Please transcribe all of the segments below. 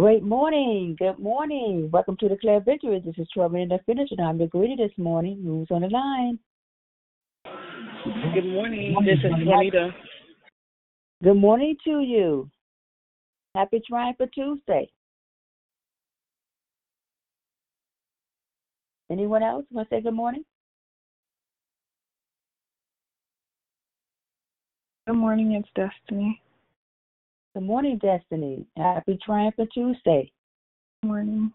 Great morning. Good morning. Welcome to the Declare Victory. This is Trevor in the finish, and I'm the greeter this morning. Who's on the line? Good morning. This is Juanita. Good morning to you. Happy Triumphant Tuesday. Anyone else want to say good morning? Good morning, it's Destiny. Good morning, Destiny. Happy Triumphant Tuesday. Good morning.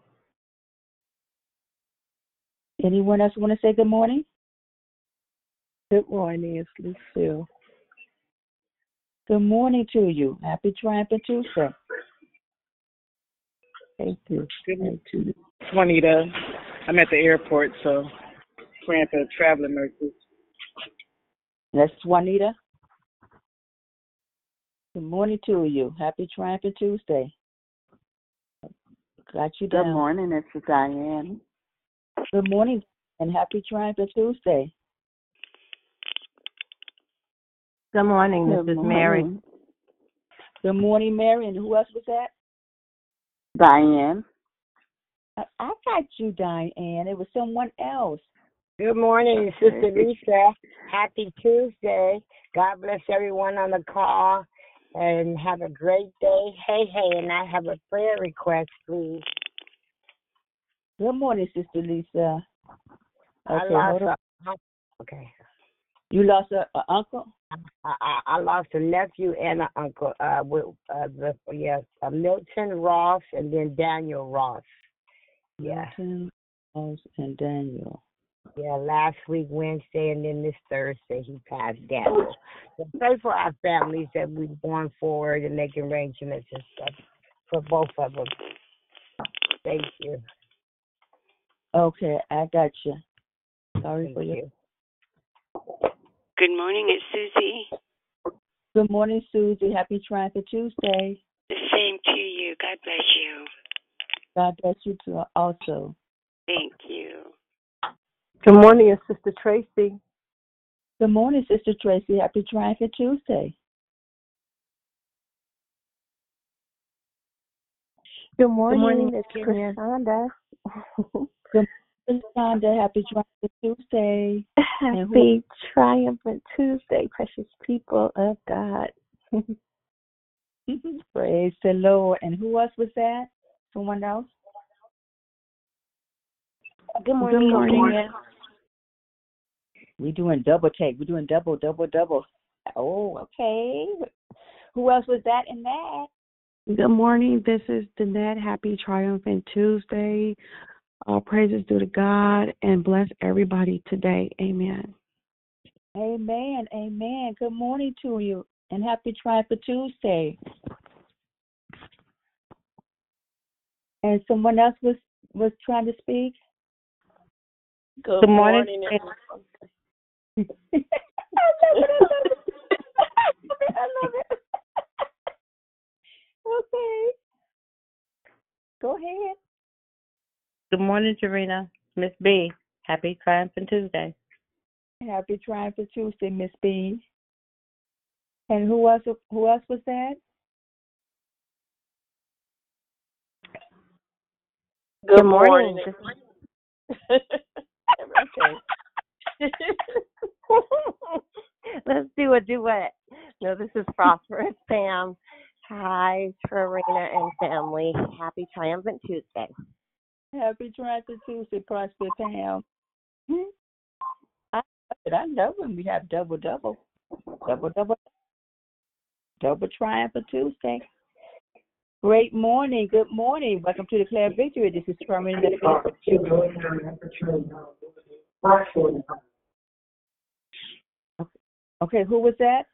Anyone else want to say good morning? Good morning, it's Lucille. Good morning to you. Happy Triumphant Tuesday. Thank you. Good morning to you. Juanita. I'm at the airport, so praying for the traveling nurses. That's Juanita. Good morning to you. Happy Triumphant Tuesday. Got you down. Good morning, it's Diane. Good morning and happy Triumphant Tuesday. Good morning. This Good is Mary. Good morning, Mary. And who else was that? Diane. I, I got you, Diane. It was someone else. Good morning, Sister Lisa. Happy Tuesday. God bless everyone on the call and have a great day. Hey, hey, and I have a prayer request, please. Good morning, Sister Lisa. Okay, lost hold on. a, okay. You lost a, uncle? I, I, I lost a nephew and an uncle. Uh, with uh, the yes, uh, Milton Ross and then Daniel Ross. Yeah, Milton, Ross, and Daniel. Yeah. Last week Wednesday and then this Thursday he passed. Daniel. So pray for our families that we're going forward and making arrangements and stuff for both of them. Thank you. Okay, I got you. Sorry Thank for your. you. Good morning, it's Susie. Good morning, Susie. Happy Triumphant Tuesday. The same to you. God bless you. God bless you too also. Thank you. Good morning, it's Sister Tracy. Good morning, Sister Tracy. Happy Triumphant Tuesday. Good morning. morning, it's Kenya. Krishanda. Miss Sonda, happy Triumphant Tuesday. Happy Triumphant Tuesday, precious people of God. Praise the Lord. And who else was that? Someone else? Good morning, morning. We're doing double take. We're doing double, double, double. Oh, okay. Who else was that in that? Good morning. This is Danette. Happy Triumphant Tuesday. All praises due to God and bless everybody today. Amen. Amen. Amen. Good morning to you and happy Triumphant Tuesday. And someone else was was trying to speak. Good morning. I love it. I love it. I love it. okay. Go ahead. Good morning, Jarena. Miss B. Happy Triumphant Tuesday. Happy Triumphant Tuesday, Miss B. And who else? Who else was that? Good, morning. Let's do a duet. No, this is Prosperous Pam. Hi, Trina and family. Happy Triumphant Tuesday. Happy Triumphant Tuesday, Prosper Pam. Hmm. I, I love when we have double double, double double, double Triumphant Tuesday. Great morning. Good morning. Welcome to Declare Victory. This is Permanent. Okay, who was that?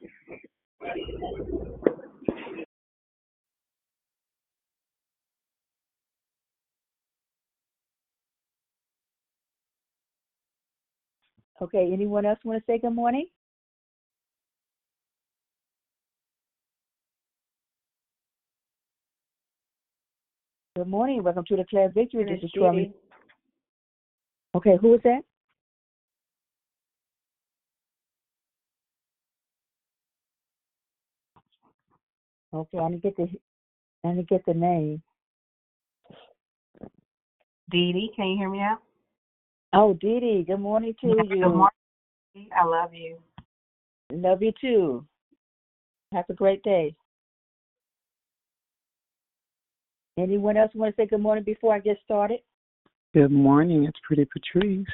Okay, anyone else want to say good morning? Good morning. Welcome to the Declare Victory. This is Stormy. Okay, who is that? Okay, I didn't get the I didn't get the name. Dee Dee, can you hear me now? Oh, Dee Dee, good morning to Yeah, you. Good morning. I love you. Love you too. Have a great day. Anyone else want to say good morning before I get started? Good morning. It's Pretty Patrice.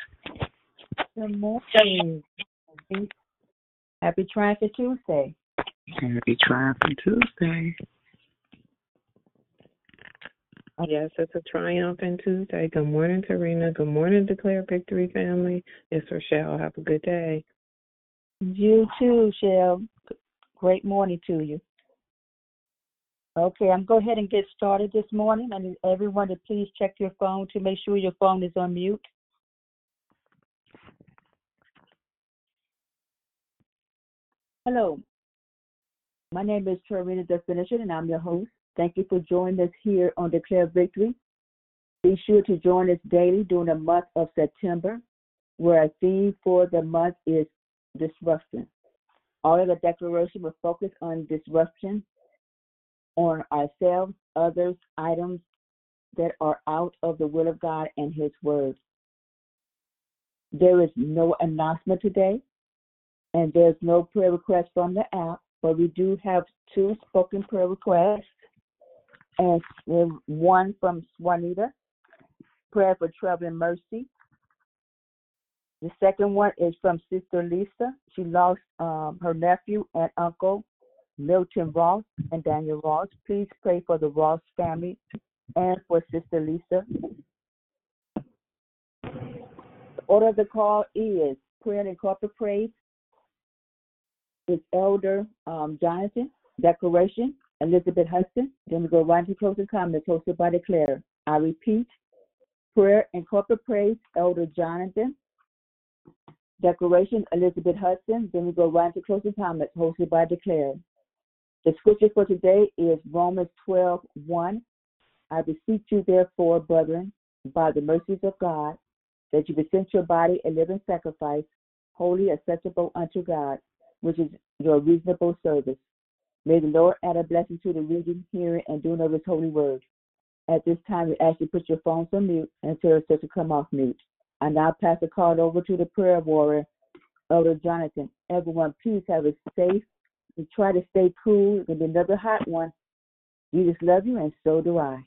Good morning. Happy Triumphant Tuesday. Happy Triumphant Tuesday. Oh, yes, it's a triumphant Tuesday. Good morning, Karina. Good morning, Declare Victory family. It's Rochelle. Have a good day. You too, Shell. Great morning to you. Okay, I'm go ahead and get started this morning. I need everyone to please check your phone to make sure your phone is on mute. Hello, my name is Tarina Definition, and I'm your host. Thank you for joining us here on Declare Victory. Be sure to join us daily during the month of September, where our theme for the month is disruption. All of the declaration will focus on disruption, on ourselves, others, items that are out of the will of God and His Word. There is no announcement today, and there's no prayer request from the app, but we do have two spoken prayer requests, and one from Juanita, prayer for traveling mercy. The second one is from Sister Lisa. She lost um, her nephew and uncle, Milton Ross and Daniel Ross. Please pray for the Ross family and for Sister Lisa. The order of the call is prayer and corporate praise. It's Elder um, Jonathan, Declaration, Elizabeth Hudson. Then we go right to closing comments hosted by Declare. I repeat, prayer and corporate praise, Elder Jonathan, Declaration, Elizabeth Hudson. Then we go right to closing comments hosted by Declare. The scripture for today is Romans 12 1. I beseech you, therefore, brethren, by the mercies of God, that you present your body a living sacrifice, holy, acceptable unto God, which is your reasonable service. May the Lord add a blessing to the reading, hearing, and doing of his holy word. At this time, we ask you to put your phones on mute and it's set to come off mute. I now pass the card over to the prayer warrior, Elder Jonathan. Everyone, please have a safe and try to stay cool. It's going to be another hot one. Jesus love you, and so do I.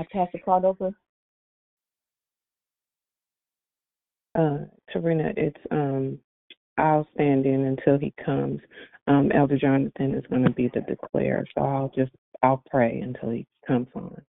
I pass the card over. Uh, Tarina, it's um, I'll stand in until he comes. Um, Elder Jonathan is going to be the declare, so I'll just I'll pray until he comes on.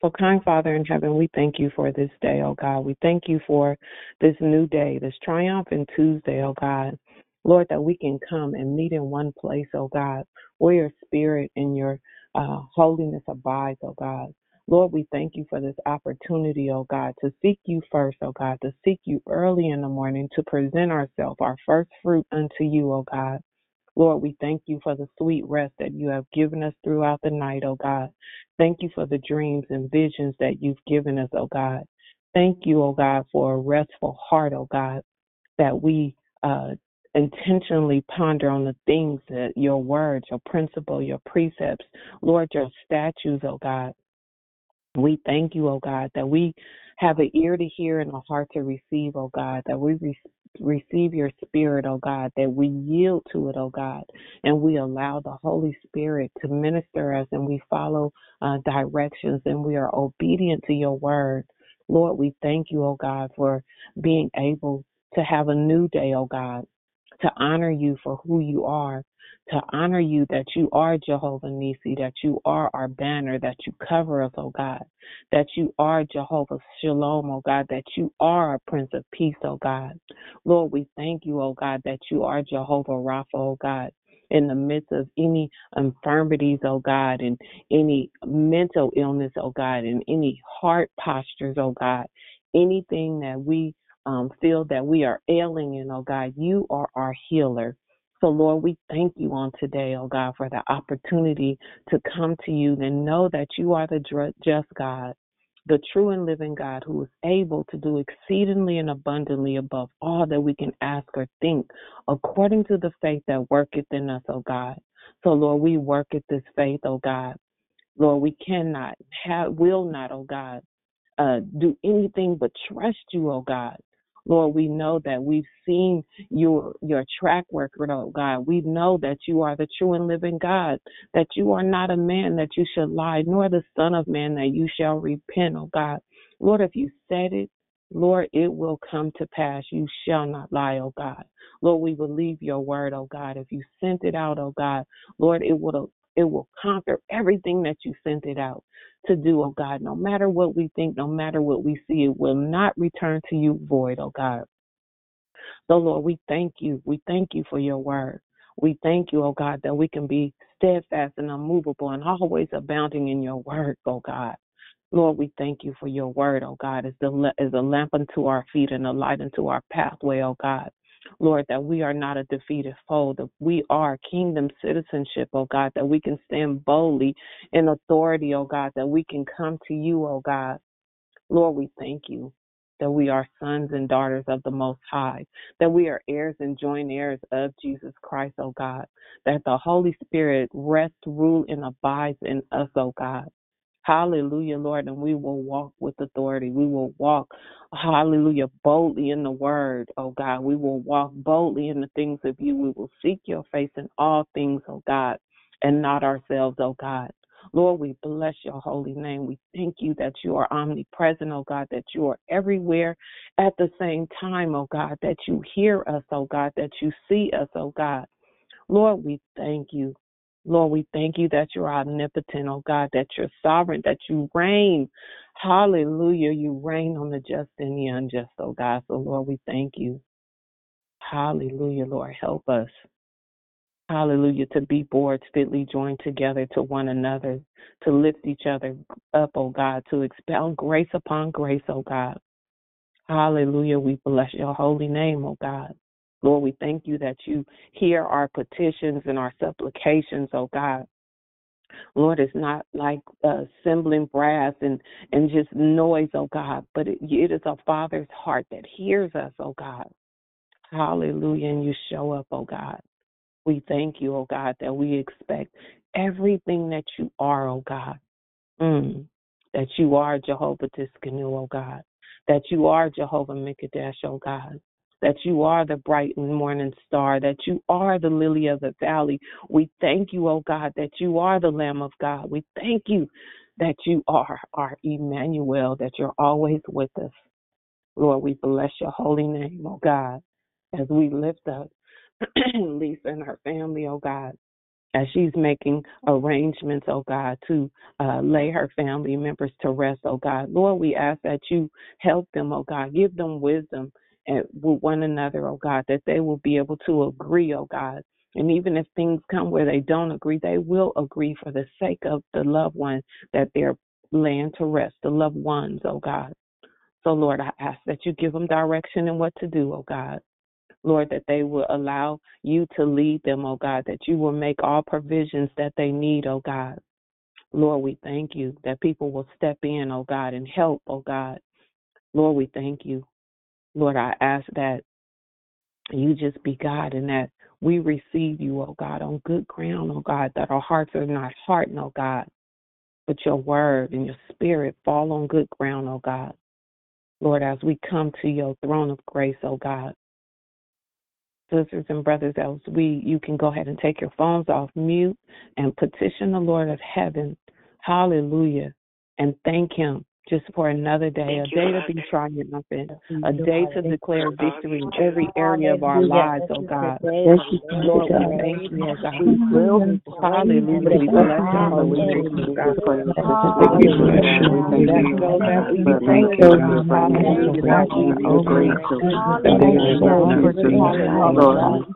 So, kind Father in heaven, we thank you for this day, oh God. We thank you for this new day, this triumphant Tuesday, oh God. Lord, that we can come and meet in one place, oh God, where your spirit and your uh, holiness abides, oh God. Lord, we thank you for this opportunity, oh God, to seek you first, oh God, to seek you early in the morning, to present ourselves, our first fruit unto you, oh God. Lord, we thank you for the sweet rest that you have given us throughout the night, oh God. Thank you for the dreams and visions that you've given us, oh God. Thank you, oh God, for a restful heart, oh God, that we uh, intentionally ponder on the things that your words, your principle, your precepts, Lord, your statutes, oh God. We thank you, oh God, that we have an ear to hear and a heart to receive, oh God, that we re- receive your spirit, oh God, that we yield to it, oh God, and we allow the Holy Spirit to minister us and we follow uh, directions and we are obedient to your word. Lord, we thank you, oh God, for being able to have a new day, oh God, to honor you for who you are, to honor you that you are Jehovah Nisi, that you are our banner, that you cover us, oh God, that you are Jehovah Shalom, oh God, that you are our Prince of Peace, oh God. Lord, we thank you, oh God, that you are Jehovah Rapha, oh God. In the midst of any infirmities, oh God, and any mental illness, oh God, and any heart postures, oh God, anything that we um, feel that we are ailing in, oh God, you are our healer. So, Lord, we thank you on today, oh God, for the opportunity to come to you and know that you are the just God. the true and living God who is able to do exceedingly and abundantly above all that we can ask or think, according to the faith that worketh in us, O God. So, Lord, we work at this faith, O God. Lord, we cannot, have, will not, oh God, uh, do anything but trust you, oh God. Lord, we know that we've seen your your track record, oh God. We know that you are the true and living God, that you are not a man that you should lie, nor the Son of Man that you shall repent, oh God. Lord, if you said it, Lord, it will come to pass. You shall not lie, oh God. Lord, we believe your word, oh God. If you sent it out, oh God, Lord, it will it will conquer everything that you sent it out to do, oh God. No matter what we think, no matter what we see, it will not return to you void, oh God. So, Lord, we thank you. We thank you for your word. We thank you, oh God, that we can be steadfast and unmovable and always abounding in your word, oh God. Lord, we thank you for your word, oh God, as, the, as a lamp unto our feet and a light unto our pathway, oh God. Lord, that we are not a defeated foe, that we are kingdom citizenship, oh God, that we can stand boldly in authority, oh God, that we can come to you, oh God. Lord, we thank you that we are sons and daughters of the Most High, that we are heirs and joint heirs of Jesus Christ, oh God, that the Holy Spirit rests, rule, and abides in us, oh God. Hallelujah, Lord. And we will walk with authority. We will walk, hallelujah, boldly in the word, oh God. We will walk boldly in the things of you. We will seek your face in all things, oh God, and not ourselves, oh God. Lord, we bless your holy name. We thank you that you are omnipresent, oh God, that you are everywhere at the same time, oh God, that you hear us, oh God, that you see us, oh God. Lord, we thank you. Lord, we thank you that you're omnipotent, oh God, that you're sovereign, that you reign. Hallelujah. You reign on the just and the unjust, oh God. So, Lord, we thank you. Hallelujah, Lord. Help us. Hallelujah. To be boards fitly joined together to one another, to lift each other up, oh God, to expound grace upon grace, oh God. Hallelujah. We bless your holy name, oh God. Lord, we thank you that you hear our petitions and our supplications, oh God. Lord, it's not like uh, assembling brass and, and just noise, oh God, but it, it is a Father's heart that hears us, oh God. Hallelujah. And you show up, oh God. We thank you, oh God, that we expect everything that you are, oh God. Mm, that you are Jehovah Tsidkenu, oh God. That you are Jehovah Mikadesh, oh God that you are the bright and morning star, that you are the lily of the valley. We thank you, oh God, that you are the Lamb of God. We thank you that you are our Emmanuel, that you're always with us. Lord, we bless your holy name, oh God, as we lift up Lisa and her family, oh God as she's making arrangements, oh God, to uh, lay her family members to rest, oh God. Lord, we ask that you help them, oh God, give them wisdom with one another, oh God, that they will be able to agree, oh God. And even if things come where they don't agree, they will agree for the sake of the loved one that they're laying to rest, the loved ones, oh God. So, Lord, I ask that you give them direction and what to do, oh God. Lord, that they will allow you to lead them, oh God, that you will make all provisions that they need, oh God. Lord, we thank you that people will step in, oh God, and help, oh God. Lord, we thank you. Lord, I ask that you just be God and that we receive you, oh God, on good ground, oh God, that our hearts are not hardened, oh God, but your word and your spirit fall on good ground, oh God. Lord, as we come to your throne of grace, oh God, sisters and brothers, as we you can go ahead and take your phones off mute and petition the Lord of heaven, hallelujah, and thank him just for another day, Thank a day you, to Father. be triumphant, a day to declare victory in every area of our lives, oh God. Lord, we thank you, oh God. Hallelujah. We bless oh God. We you. We thank you, oh God. We thank you, oh God. We thank you, oh God. Thank you, oh God.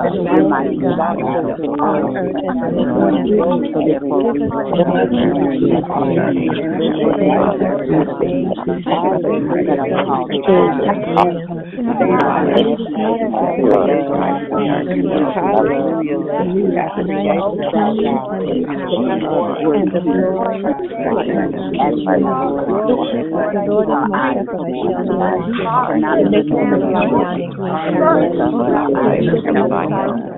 Hallelujah. We agree.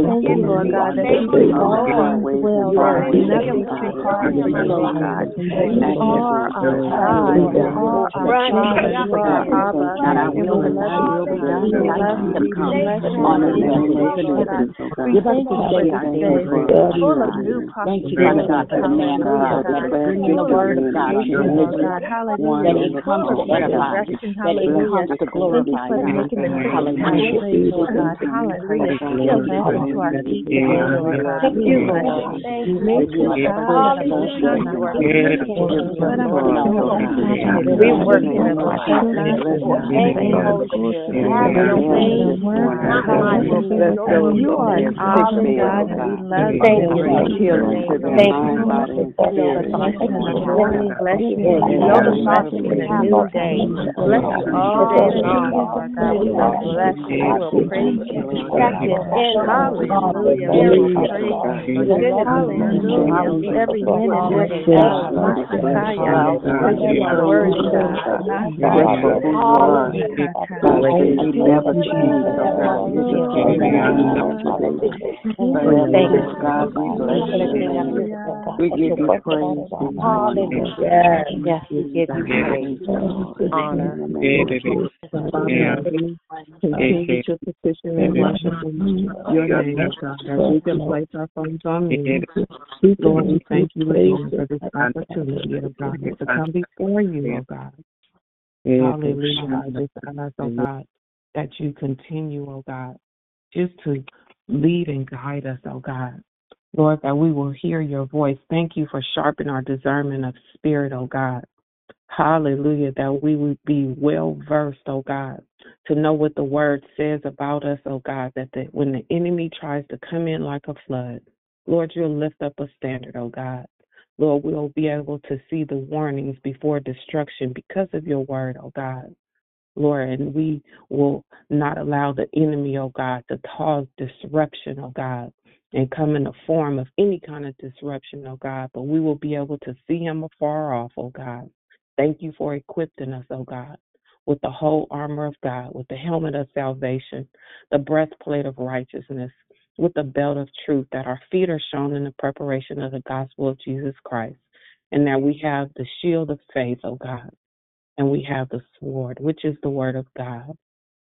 Father. God, for the man of God that bringing the word of God to your that he comes to edify, that he comes to you. We work in the You are an awesome God. We love you. Thank you. Bless you. Know the thoughts in a new day. Bless you all day long, Lord God. We will bless you. We will praise you. And hallelujah. We will praise you. Hallelujah. Every minute, every day. Because you are God. You never change, oh God. You just Thank you, God. We bless you. We give you praise. Yes, yes, we give you praise, honor. Continue to petition and worship your name, God, as we can place our phones on mute. Lord, we thank you again for this opportunity, oh God, to come before you, oh God. Hallelujah. I just ask, oh God, that you continue, oh God, just to lead and guide us, oh God. Lord, that we will hear your voice. Thank you for sharpening our discernment of spirit, oh God. Hallelujah, that we would be well versed, oh God, to know what the word says about us, oh God, that the, when the enemy tries to come in like a flood, Lord, you'll lift up a standard, oh God. Lord, we'll be able to see the warnings before destruction because of your word, oh God. Lord, and we will not allow the enemy, oh God, to cause disruption, oh God, and come in the form of any kind of disruption, oh God, but we will be able to see him afar off, oh God. Thank you for equipping us, oh God, with the whole armor of God, with the helmet of salvation, the breastplate of righteousness, with the belt of truth, that our feet are shown in the preparation of the gospel of Jesus Christ, and that we have the shield of faith, oh God, and we have the sword, which is the word of God.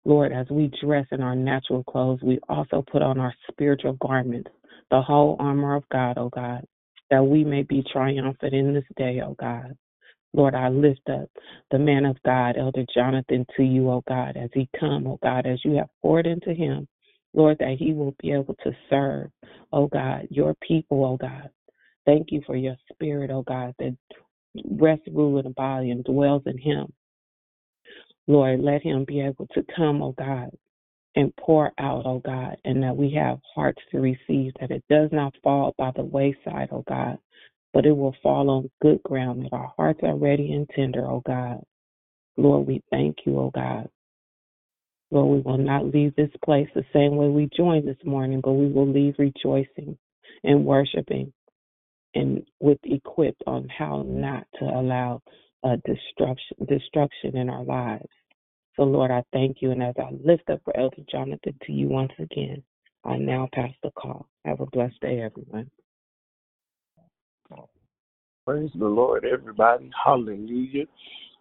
Lord, as we dress in our natural clothes, we also put on our spiritual garments, the whole armor of God, oh God, that we may be triumphant in this day, oh God. Lord, I lift up the man of God, Elder Jonathan, to you, oh God, as he come, oh God, as you have poured into him. Lord, that he will be able to serve, oh God, your people, oh God. Thank you for your spirit, oh God, that rests, rule, and abide and dwells in him. Lord, let him be able to come, oh God, and pour out, oh God, and that we have hearts to receive, that it does not fall by the wayside, oh God, but it will fall on good ground, that our hearts are ready and tender, oh God. Lord, we thank you, oh God. Lord, we will not leave this place the same way we joined this morning, but we will leave rejoicing and worshiping and with equipped on how not to allow uh, destruction destruction in our lives. So Lord, I thank you, and as I lift up for Elder Jonathan to you once again, I now pass the call. Have a blessed day, everyone. Praise the Lord, everybody. Hallelujah.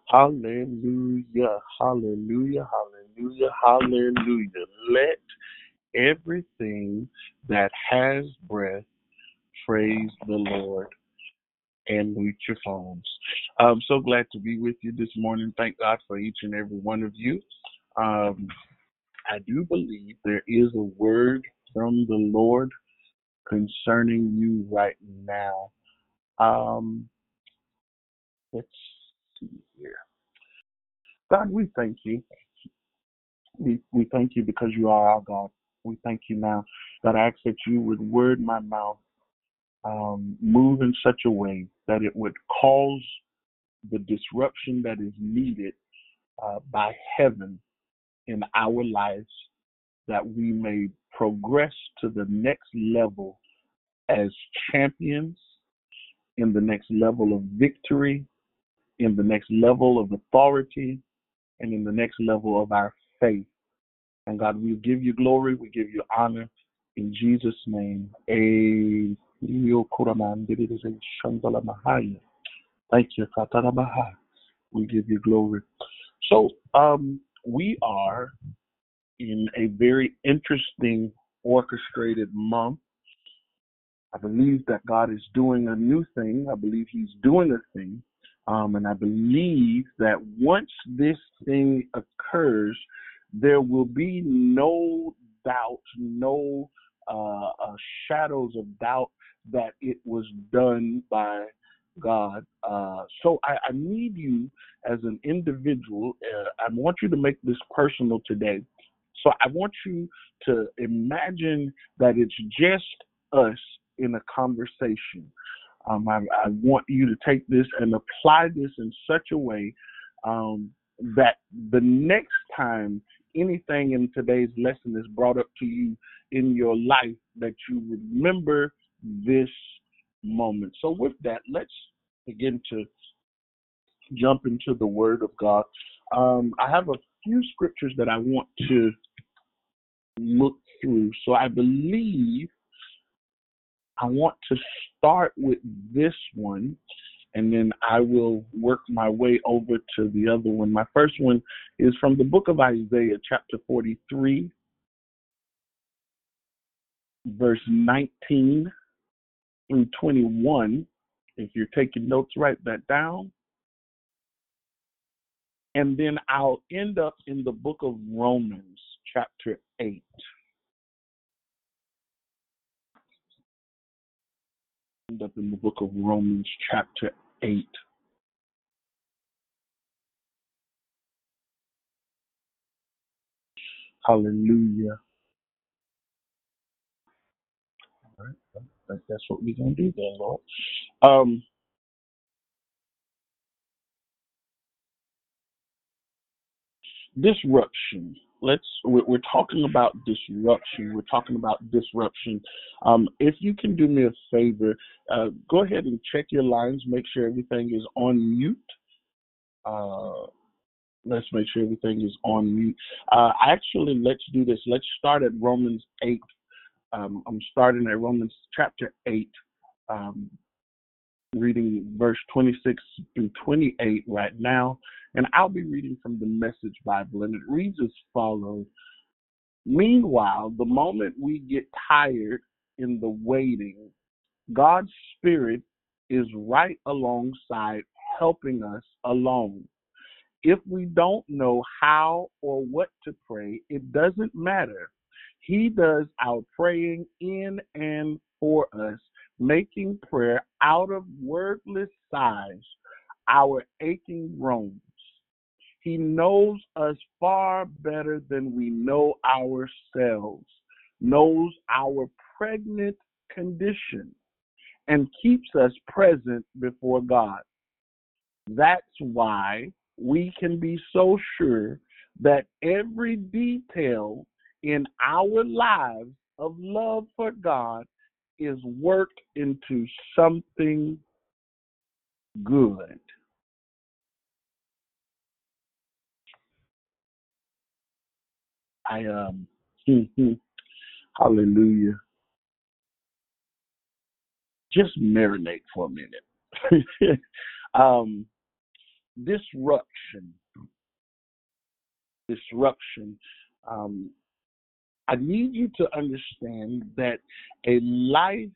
Hallelujah. Hallelujah. Hallelujah. Hallelujah. Let everything that has breath praise the Lord and mute your phones. I'm so glad to be with you this morning. Thank God for each and every one of you. Um, I do believe there is a word from the Lord concerning you right now. Um, let's see here. God, we thank you. We, we thank you because you are our God. We thank you now. God, I ask that you would word my mouth, um, move in such a way that it would cause the disruption that is needed uh, by heaven in our lives, that we may progress to the next level as champions, in the next level of victory, in the next level of authority, and in the next level of our faith. And God, we give you glory, we give you honor in Jesus' name. Amen. Thank you. Katarabaha. We give you glory. So, um, we are in a very interesting orchestrated month. I believe that God is doing a new thing. I believe He's doing a thing. Um, and I believe that once this thing occurs, there will be no doubt, no uh, uh, shadows of doubt that it was done by God. Uh, so I, I need you as an individual, uh, I want you to make this personal today. So I want you to imagine that it's just us in a conversation. Um, I, I want you to take this and apply this in such a way um, that the next time anything in today's lesson is brought up to you in your life, that you remember this moment. So, with that, let's begin to jump into the Word of God. Um, I have a few scriptures that I want to look through. So, I believe I want to start with this one and then I will work my way over to the other one. My first one is from the book of Isaiah, chapter 43, verse 19 through 21. If you're taking notes, write that down. And then I'll end up in the book of Romans, chapter 8. End up in the book of Romans, chapter 8. Hallelujah. All right. That's what we're going to do then, Lord. Um, disruption. Let's. We're, talking about disruption. We're talking about disruption. Um, if you can do me a favor, uh, go ahead and check your lines. Make sure everything is on mute. Uh, let's make sure everything is on mute. Uh, actually, let's do this. Let's start at Romans eight. Um, I'm starting at Romans chapter eight. Um, reading verse 26 through 28 right now, and I'll be reading from the Message Bible, and it reads as follows Meanwhile, the moment we get tired in the waiting, God's Spirit is right alongside helping us along. If we don't know how or what to pray, it doesn't matter. He does our praying in and for us, making prayer out of wordless sighs, our aching groans. He knows us far better than we know ourselves, knows our pregnant condition, and keeps us present before God. That's why we can be so sure that every detail in our lives of love for God is worked into something good. I um Hallelujah. Just marinate for a minute. um, disruption. Disruption. Um, I need you to understand that a life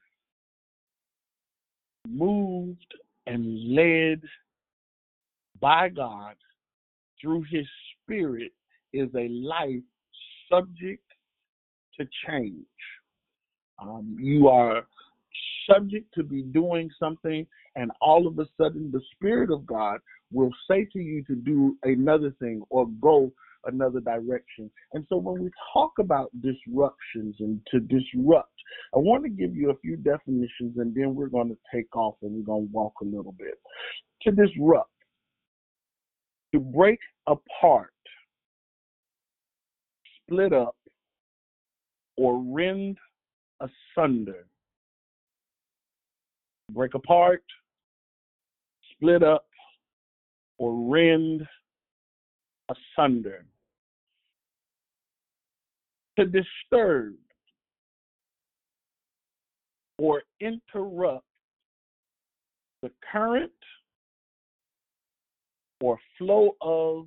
moved and led by God through His Spirit is a life subject to change. Um, you are subject to be doing something, and all of a sudden, the Spirit of God will say to you to do another thing or go another direction. And so, when we talk about disruptions and to disrupt, I want to give you a few definitions, and then we're going to take off and we're going to walk a little bit. To disrupt, to break apart, split up, or rend asunder. Break apart, split up, or rend asunder. To disturb or interrupt the current or flow of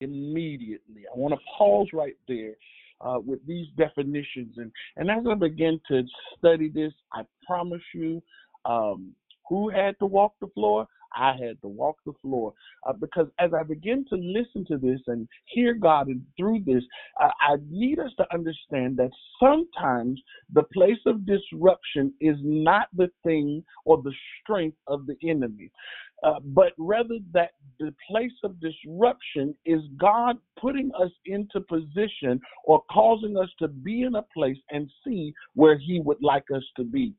immediately. I want to pause right there uh, with these definitions. And, and as I begin to study this, I promise you, um, who had to walk the floor? I had to walk the floor uh, because as I begin to listen to this and hear God and through this, uh, I need us to understand that sometimes the place of disruption is not the thing or the strength of the enemy. Uh, but rather that the place of disruption is God putting us into position or causing us to be in a place and see where He would like us to be.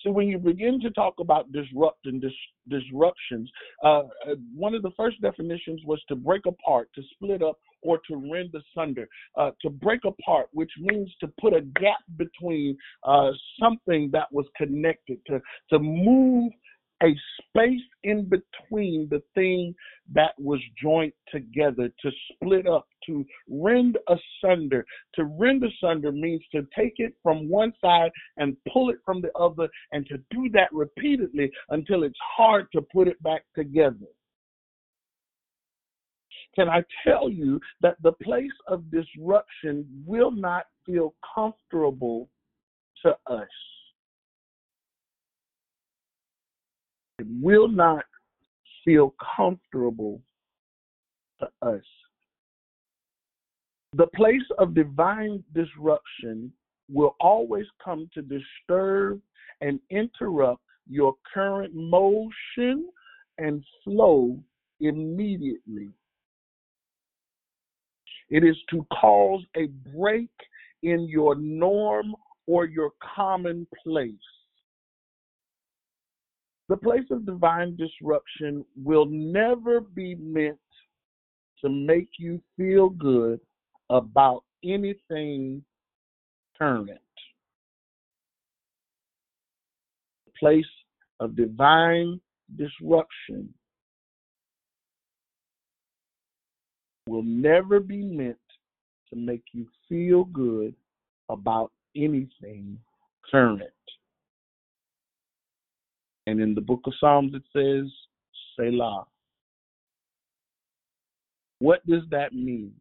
So when you begin to talk about disrupt and dis- disruptions, uh, uh, one of the first definitions was to break apart, to split up, or to rend asunder. Uh, to break apart, which means to put a gap between uh, something that was connected, to to move a space in between the thing that was joined together, to split up, to rend asunder. To rend asunder means to take it from one side and pull it from the other, and to do that repeatedly until it's hard to put it back together. Can I tell you that the place of disruption will not feel comfortable to us? Will not feel comfortable to us. The place of divine disruption will always come to disturb and interrupt your current motion and flow immediately. It is to cause a break in your norm or your common place. The place of divine disruption will never be meant to make you feel good about anything current. The place of divine disruption will never be meant to make you feel good about anything current. And in the book of Psalms, it says, Selah. What does that mean?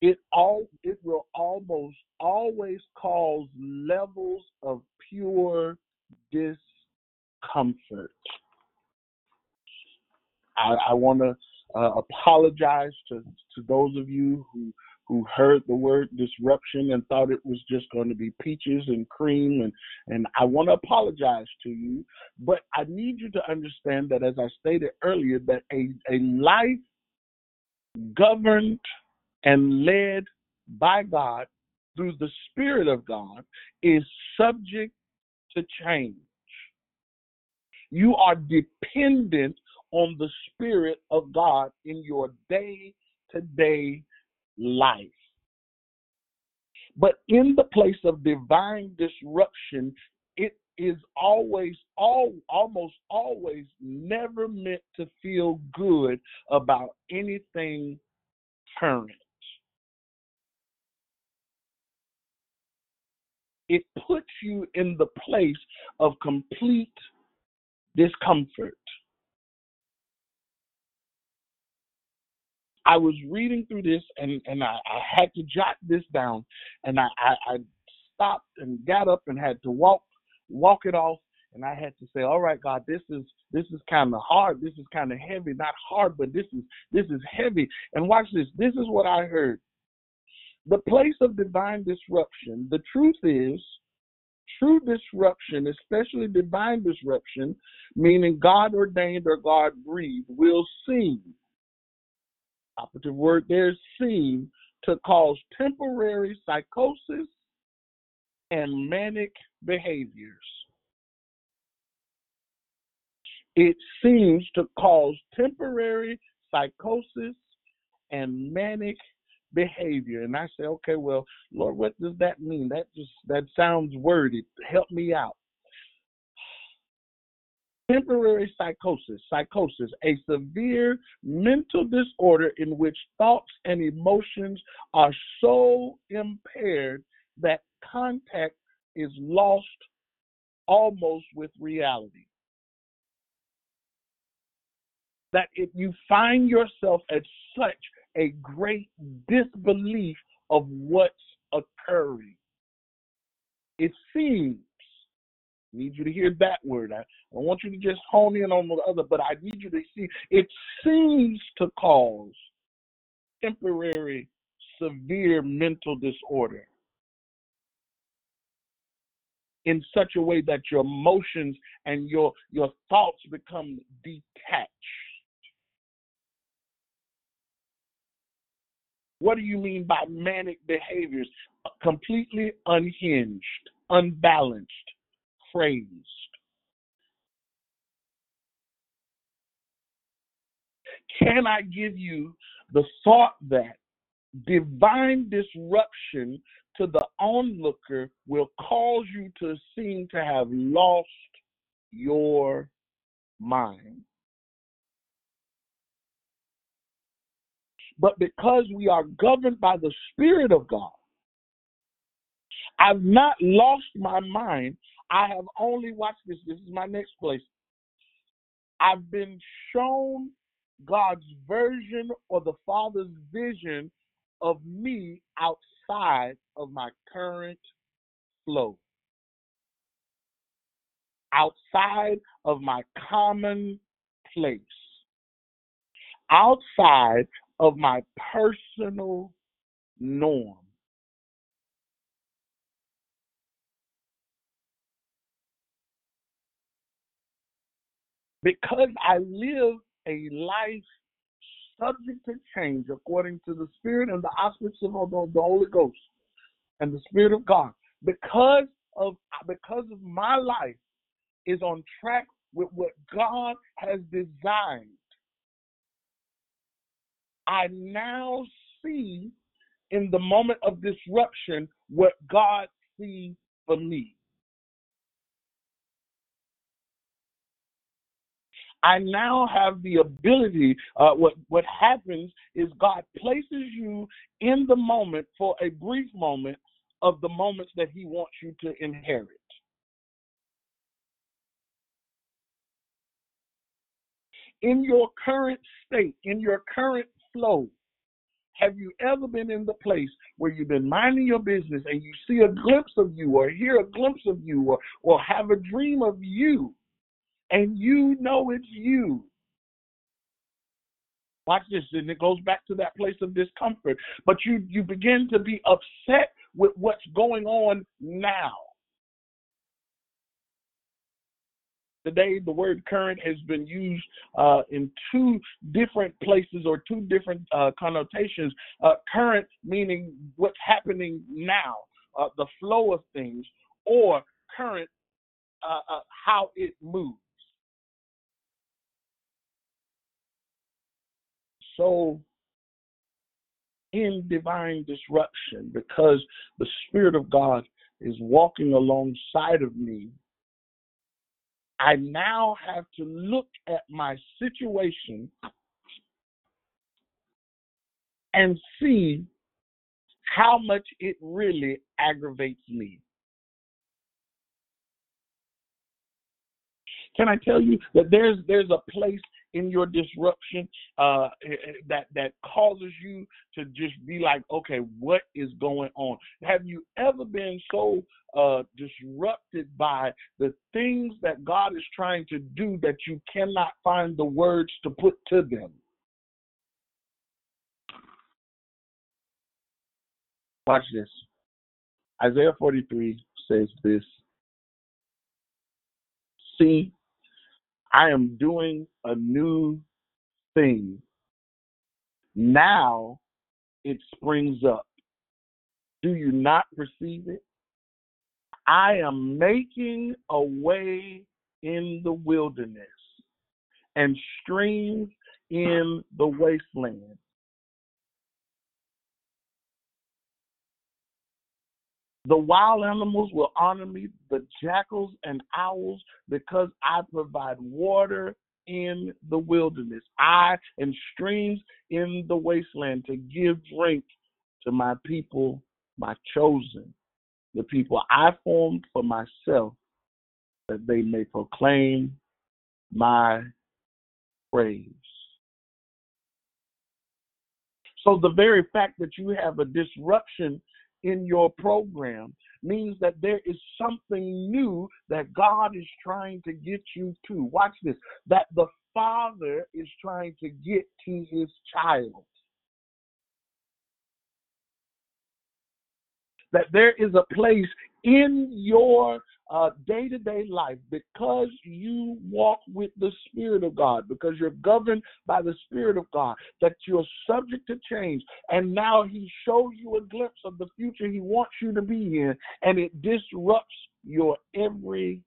It all it will almost always cause levels of pure discomfort. I, I want to uh, apologize to to those of you who who heard the word disruption and thought it was just going to be peaches and cream and and I want to apologize to you but I need you to understand that as I stated earlier that a a life governed and led by God through the spirit of God is subject to change. You are dependent on the spirit of God in your day to day life. But in the place of divine disruption, it is always, all, almost always, never meant to feel good about anything current. it puts you in the place of complete discomfort. I was reading through this and, and I, I had to jot this down and I, I, I stopped and got up and had to walk walk it off and I had to say, All right, God, this is this is kind of hard, this is kind of heavy, not hard, but this is this is heavy. And watch this. This is what I heard. The place of divine disruption, the truth is true disruption, especially divine disruption, meaning God ordained or God breathed, will seem operative word there is seem to cause temporary psychosis and manic behaviors. It seems to cause temporary psychosis and manic behavior. And I say, okay, well, Lord, what does that mean? That just that sounds wordy. Help me out. Temporary psychosis, psychosis, a severe mental disorder in which thoughts and emotions are so impaired that contact is lost almost with reality. That if you find yourself at such a great disbelief of what's occurring, it seems I need you to hear that word. I, I want you to just hone in on the other, but I need you to see it seems to cause temporary, severe mental disorder in such a way that your emotions and your your thoughts become detached. What do you mean by manic behaviors? Completely unhinged, unbalanced, crazed. Can I give you the thought that divine disruption to the onlooker will cause you to seem to have lost your mind? But because we are governed by the Spirit of God, I've not lost my mind. I have only watched this. This is my next place. I've been shown God's version or the Father's vision of me outside of my current flow, outside of my common place, outside of my personal norm. Because I live a life subject to change according to the Spirit and the auspices of the Holy Ghost and the Spirit of God. Because of because of my life is on track with what God has designed. I now see in the moment of disruption what God sees for me. I now have the ability. Uh, what what happens is God places you in the moment for a brief moment of the moments that He wants you to inherit. In your current state, in your current flow, have you ever been in the place where you've been minding your business and you see a glimpse of you or hear a glimpse of you or, or have a dream of you and you know it's you? Watch this, and it goes back to that place of discomfort. But you you begin to be upset with what's going on now. Today, the word current has been used uh, in two different places or two different uh, connotations. Uh, current meaning what's happening now, uh, the flow of things, or current, uh, uh, how it moves. so in divine disruption because the Spirit of God is walking alongside of me. I now have to look at my situation and see how much it really aggravates me. Can I tell you that there's there's a place in your disruption uh, that that causes you to just be like, okay, what is going on? Have you ever been so uh, disrupted by the things that God is trying to do that you cannot find the words to put to them? Watch this. Isaiah 43 says this See, I am doing a new thing. Now it springs up. Do you not perceive it? I am making a way in the wilderness and streams in the wasteland. The wild animals will honor me, the jackals and owls, because I provide water in the wilderness, I and streams in the wasteland to give drink to my people, my chosen, the people I formed for myself, that they may proclaim my praise. So the very fact that you have a disruption in your program means that there is something new that God is trying to get you to. Watch this. That the Father is trying to get to his child. That there is a place in your day to day life because you walk with the Spirit of God, because you're governed by the Spirit of God, that you're subject to change. And now He shows you a glimpse of the future He wants you to be in, and it disrupts your everything.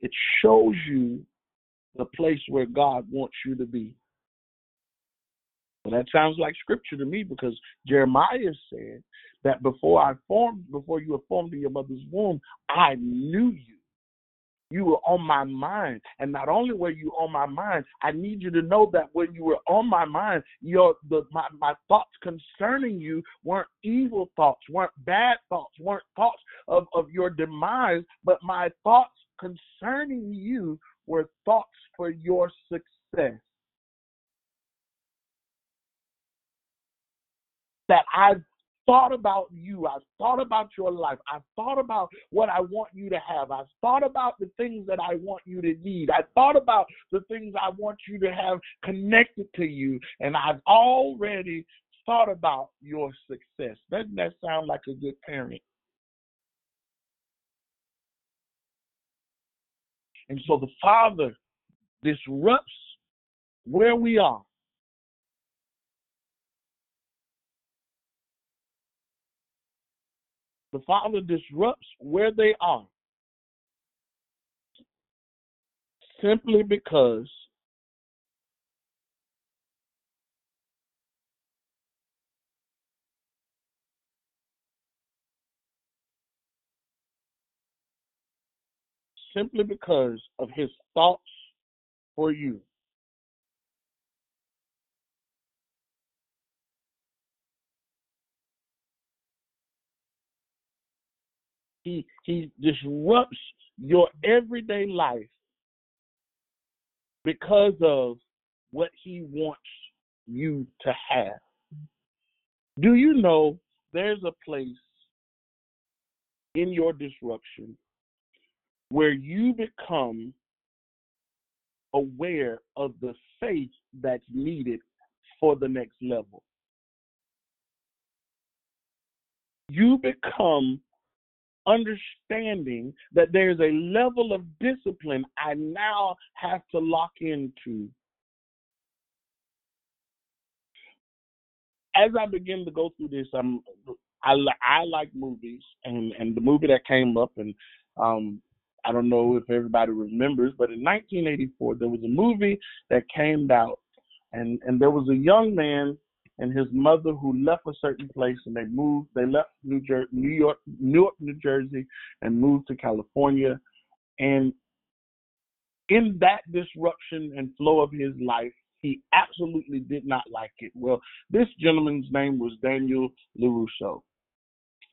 It shows you the place where God wants you to be. Well, that sounds like scripture to me because Jeremiah said that before I formed, before you were formed in your mother's womb, I knew you. You were on my mind. And not only were you on my mind, I need you to know that when you were on my mind, your the my, my thoughts concerning you weren't evil thoughts, weren't bad thoughts, weren't thoughts of, of your demise, but my thoughts concerning you were thoughts for your success. That I've thought about you. I've thought about your life. I've thought about what I want you to have. I've thought about the things that I want you to need. I've thought about the things I want you to have connected to you. And I've already thought about your success. Doesn't that sound like a good parent? And so the Father disrupts where we are The Father disrupts where they are simply because simply because of his thoughts for you. He he disrupts your everyday life because of what he wants you to have. Do you know there's a place in your disruption where you become aware of the faith that's needed for the next level? You become understanding that there's a level of discipline I now have to lock into. As I begin to go through this, I'm I, I like movies, and and the movie that came up, and um, I don't know if everybody remembers, but in 1984 there was a movie that came out, and and there was a young man and his mother who left a certain place and they moved they left New Jersey New York Newark, New Jersey and moved to California and in that disruption and flow of his life he absolutely did not like it. Well, this gentleman's name was Daniel LaRusso.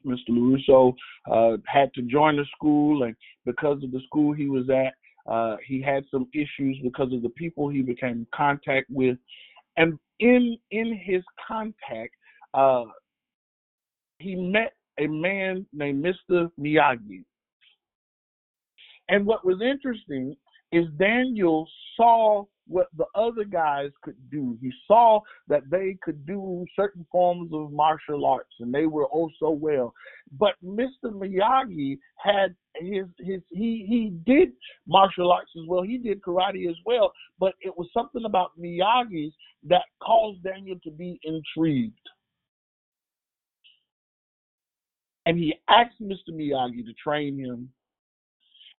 Mr. LaRusso uh, had to join the school, and because of the school he was at, uh, he had some issues because of the people he became in contact with, and in in his contact, uh, he met a man named Mr. Miyagi. And what was interesting is Daniel saw what the other guys could do. He saw that they could do certain forms of martial arts and they were oh so well. But Mr. Miyagi had his his he he did martial arts as well. He did karate as well, but it was something about Miyagi's that caused Daniel to be intrigued. And he asked Mr. Miyagi to train him.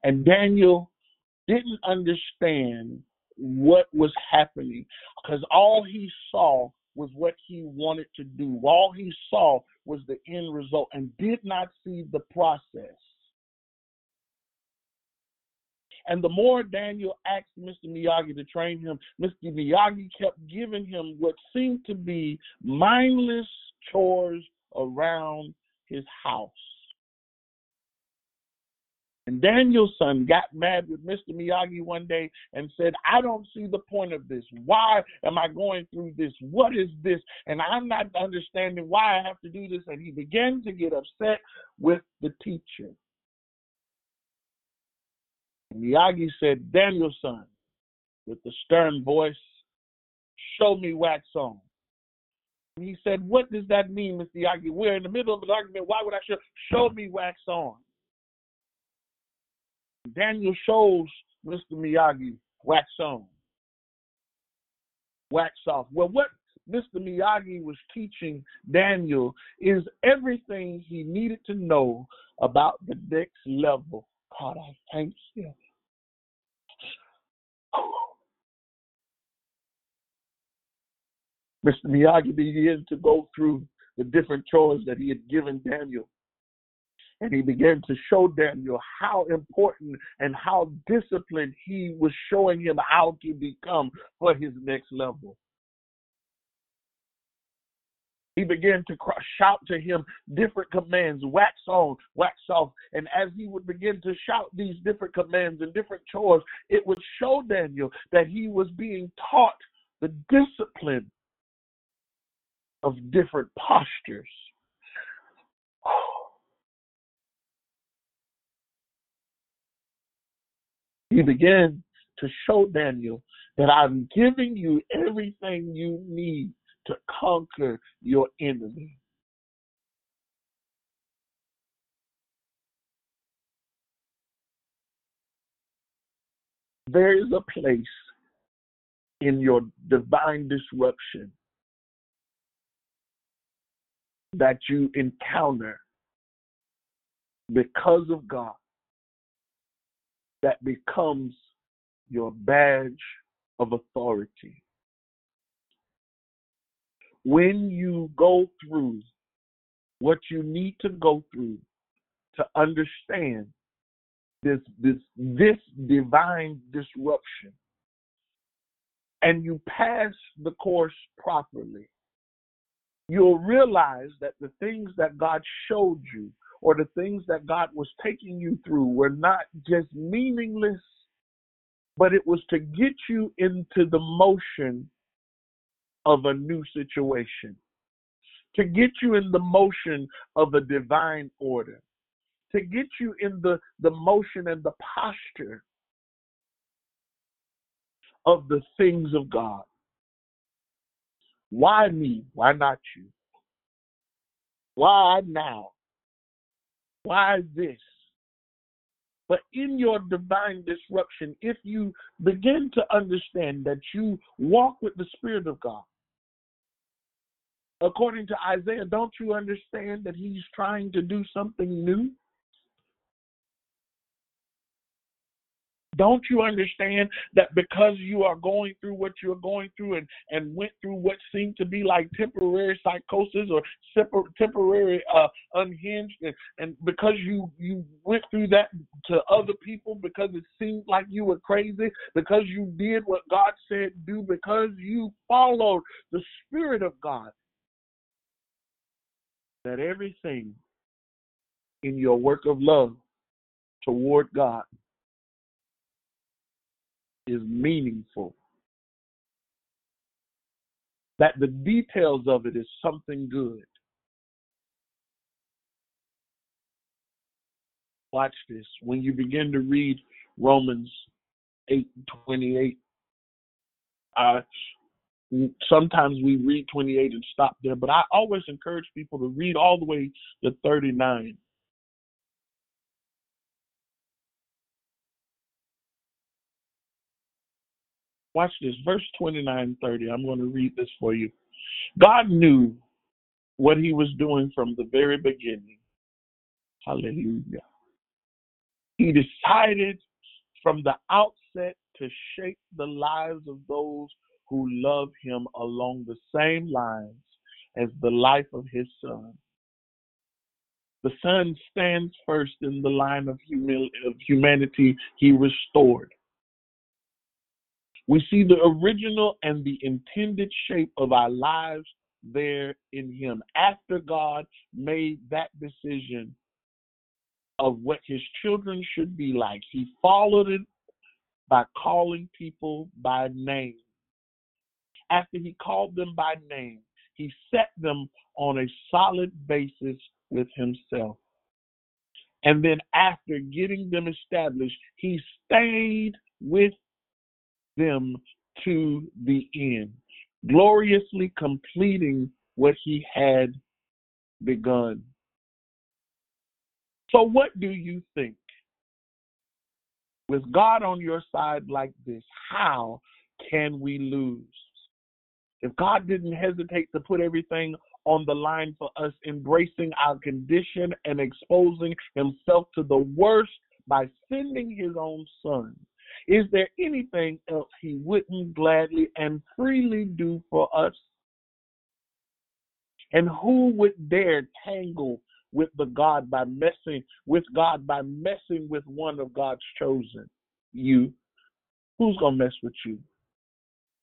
And Daniel didn't understand what was happening because all he saw was what he wanted to do. All he saw was the end result and did not see the process. And the more Daniel asked Mr. Miyagi to train him, Mr. Miyagi kept giving him what seemed to be mindless chores around his house. And Daniel-san got mad with Mr. Miyagi one day and said, I don't see the point of this. Why am I going through this? What is this? And I'm not understanding why I have to do this. And he began to get upset with the teacher. Miyagi said, Daniel-san, with the stern voice, show me wax on. And he said, What does that mean, Mr. Miyagi? We're in the middle of an argument. Why would I show, show me wax on? Daniel shows Mr. Miyagi wax on, wax off. Well, what Mr. Miyagi was teaching Daniel is everything he needed to know about the next level. God, I thank you. Mr. Miyagi began to go through the different chores that he had given Daniel and he began to show Daniel how important and how disciplined he was showing him how to become for his next level. He began to shout to him different commands, wax on, wax off. And as he would begin to shout these different commands and different chores, it would show Daniel that he was being taught the discipline of different postures. He began to show Daniel that I'm giving you everything you need to conquer your enemy. There is a place in your divine disruption that you encounter because of God that becomes your badge of authority. When you go through what you need to go through to understand this this this divine disruption and you pass the course properly you'll realize that the things that God showed you or the things that God was taking you through were not just meaningless, but it was to get you into the motion of a new situation, to get you in the motion of a divine order, to get you in the, the motion and the posture of the things of God. Why me? Why not you? Why now? Why this? But in your divine disruption, if you begin to understand that you walk with the Spirit of God, according to Isaiah, don't you understand that He's trying to do something new? Don't you understand that because you are going through what you're going through and, and went through what seemed to be like temporary psychosis or temporary uh, unhinged, and, and because you, you went through that to other people because it seemed like you were crazy, because you did what God said do, because you followed the Spirit of God, that everything in your work of love toward God is meaningful. That the details of it is something good. Watch this. When you begin to read Romans 8 28, uh, sometimes we read 28 and stop there, but I always encourage people to read all the way to 39. Watch this, verse 29 30. I'm going to read this for you. God knew what he was doing from the very beginning. Hallelujah. He decided from the outset to shape the lives of those who love him along the same lines as the life of his son. The son stands first in the line of, humil- of humanity he restored. We see the original and the intended shape of our lives there in him. After God made that decision of what his children should be like, he followed it by calling people by name. After he called them by name, he set them on a solid basis with himself. And then after getting them established, he stayed with them to the end, gloriously completing what he had begun. So, what do you think? With God on your side like this, how can we lose? If God didn't hesitate to put everything on the line for us, embracing our condition and exposing himself to the worst by sending his own son, is there anything else he wouldn't gladly and freely do for us? And who would dare tangle with the God by messing with God by messing with one of God's chosen? You. Who's gonna mess with you?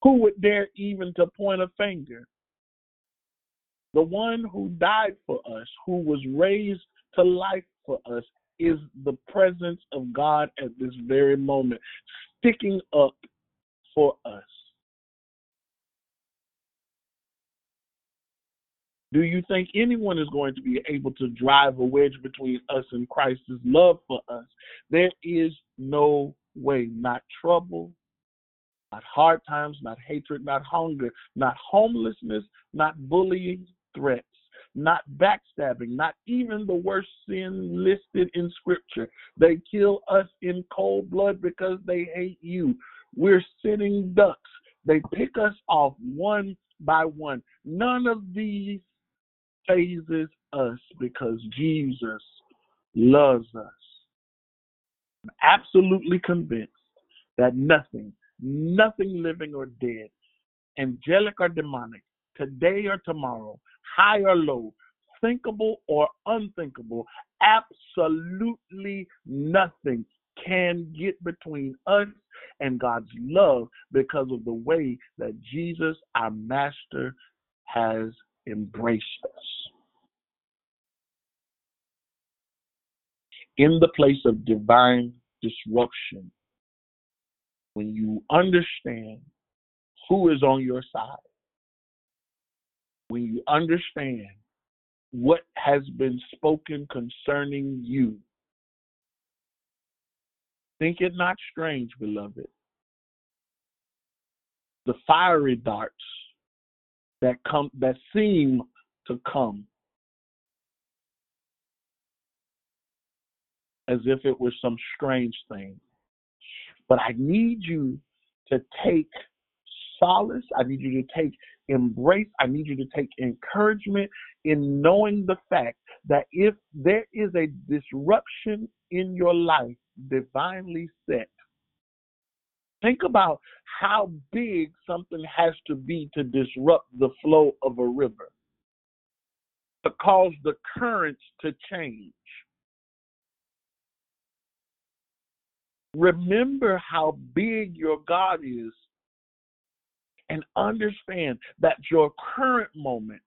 Who would dare even to point a finger? The one who died for us, who was raised to life for us, is the presence of God at this very moment, sticking up for us. Do you think anyone is going to be able to drive a wedge between us and Christ's love for us? There is no way. Not trouble, not hard times, not hatred, not hunger, not homelessness, not bullying, threats, not backstabbing, not even the worst sin listed in Scripture. They kill us in cold blood because they hate you. We're sitting ducks. They pick us off one by one. None of these fazes us because Jesus loves us. I'm absolutely convinced that nothing, nothing living or dead, angelic or demonic, today or tomorrow, high or low, thinkable or unthinkable, absolutely nothing can get between us and God's love because of the way that Jesus, our Master, has embraced us. In the place of divine disruption, when you understand who is on your side, when you understand what has been spoken concerning you, think it not strange, beloved. The fiery darts that come that seem to come as if it was some strange thing. But I need you to take solace. I need you to take embrace. I need you to take encouragement in knowing the fact that if there is a disruption in your life divinely set, think about how big something has to be to disrupt the flow of a river, to cause the currents to change. Remember how big your God is and understand that your current moment,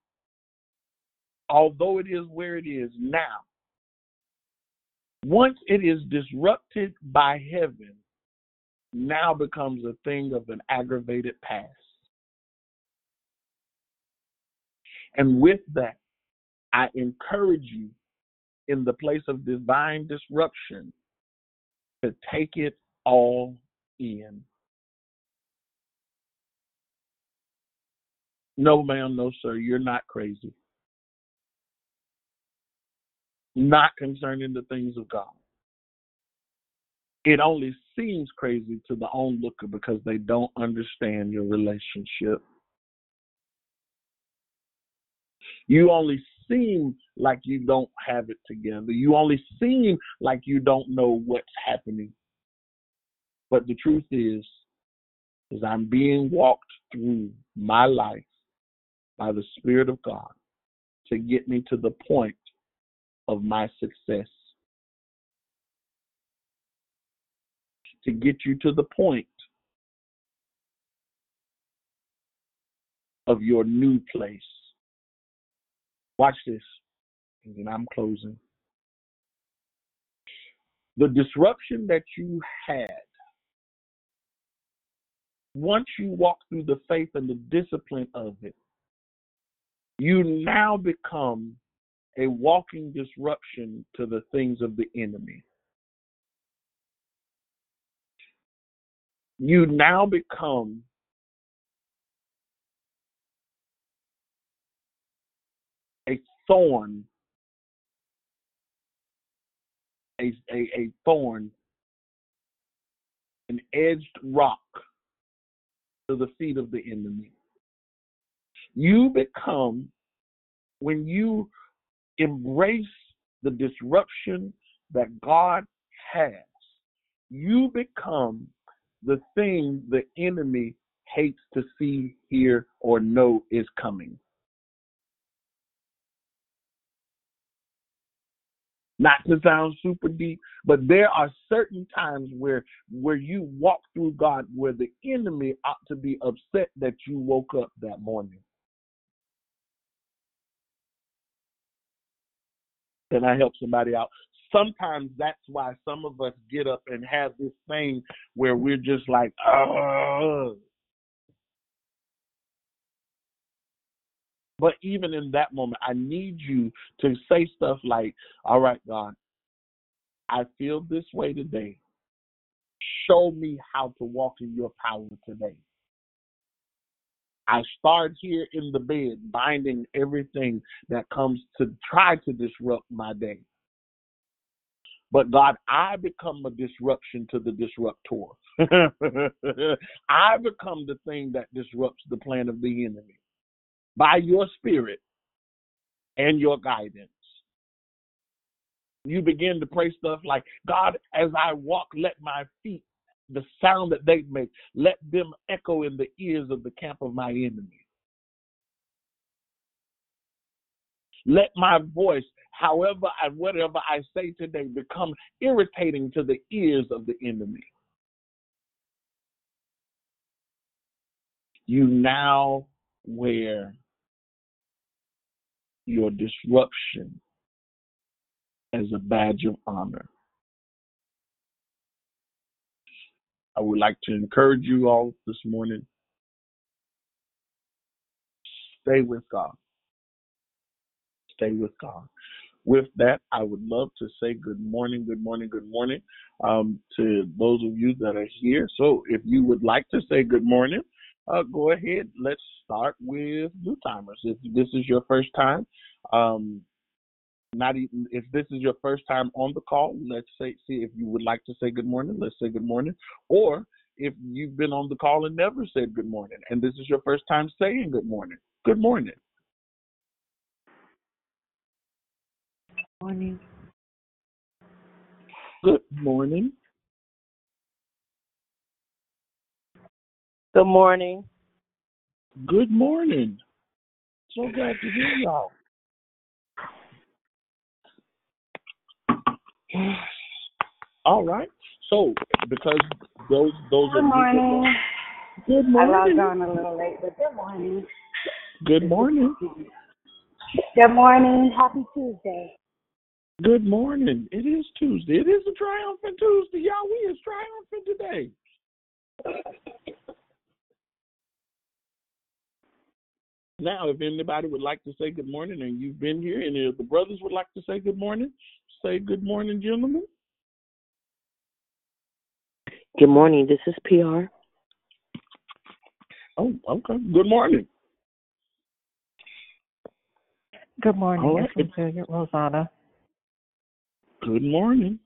although it is where it is now, once it is disrupted by heaven, now becomes a thing of an aggravated past. And with that, I encourage you in the place of divine disruption to take it all in. No, ma'am, no, sir, you're not crazy. Not concerning the things of God. It only seems crazy to the onlooker because they don't understand your relationship. You only seem like you don't have it together. You only seem like you don't know what's happening. But the truth is, is I'm being walked through my life by the Spirit of God to get me to the point of my success. To get you to the point of your new place. Watch this, and then I'm closing. The disruption that you had, once you walk through the faith and the discipline of it, you now become a walking disruption to the things of the enemy. You now become a thorn, a, a, a thorn, an edged rock to the feet of the enemy. You become, when you embrace the disruption that God has, you become the thing the enemy hates to see, hear, or know is coming. Not to sound super deep, but there are certain times where where you walk through God where the enemy ought to be upset that you woke up that morning. Can I help somebody out? Sometimes that's why some of us get up and have this thing where we're just like, oh. But even in that moment, I need you to say stuff like, all right, God, I feel this way today. Show me how to walk in your power today. I start here in the bed, binding everything that comes to try to disrupt my day. But God, I become a disruption to the disruptor. I become the thing that disrupts the plan of the enemy by your spirit and your guidance. You begin to pray stuff like, God, as I walk, let my feet, the sound that they make, let them echo in the ears of the camp of my enemy. Let my voice, however and whatever I say today, become irritating to the ears of the enemy. You now wear your disruption as a badge of honor. I would like to encourage you all this morning stay with God. Stay with God. With that, I would love to say good morning, good morning, good morning um, to those of you that are here. So if you would like to say good morning, uh, go ahead. Let's start with new timers. If this is your first time, um, not even if this is your first time on the call, let's say see if you would like to say good morning. Let's say good morning. Or if you've been on the call and never said good morning, and this is your first time saying good morning, good morning. Morning. Good morning. Good morning. Good morning. So glad to hear y'all. All right. So because those those Good are morning. Good morning. I logged on a little late, but good morning. Good morning. Good morning. Happy Tuesday. Good morning. It is Tuesday. It is a triumphant Tuesday. Y'all, we is triumphant today. Now, if anybody would like to say good morning and you've been here, and if the brothers would like to say good morning, say good morning, gentlemen. Good morning. This is PR. Oh, okay. Good morning. Good morning. All right. It's Resilient Rosanna. Good morning.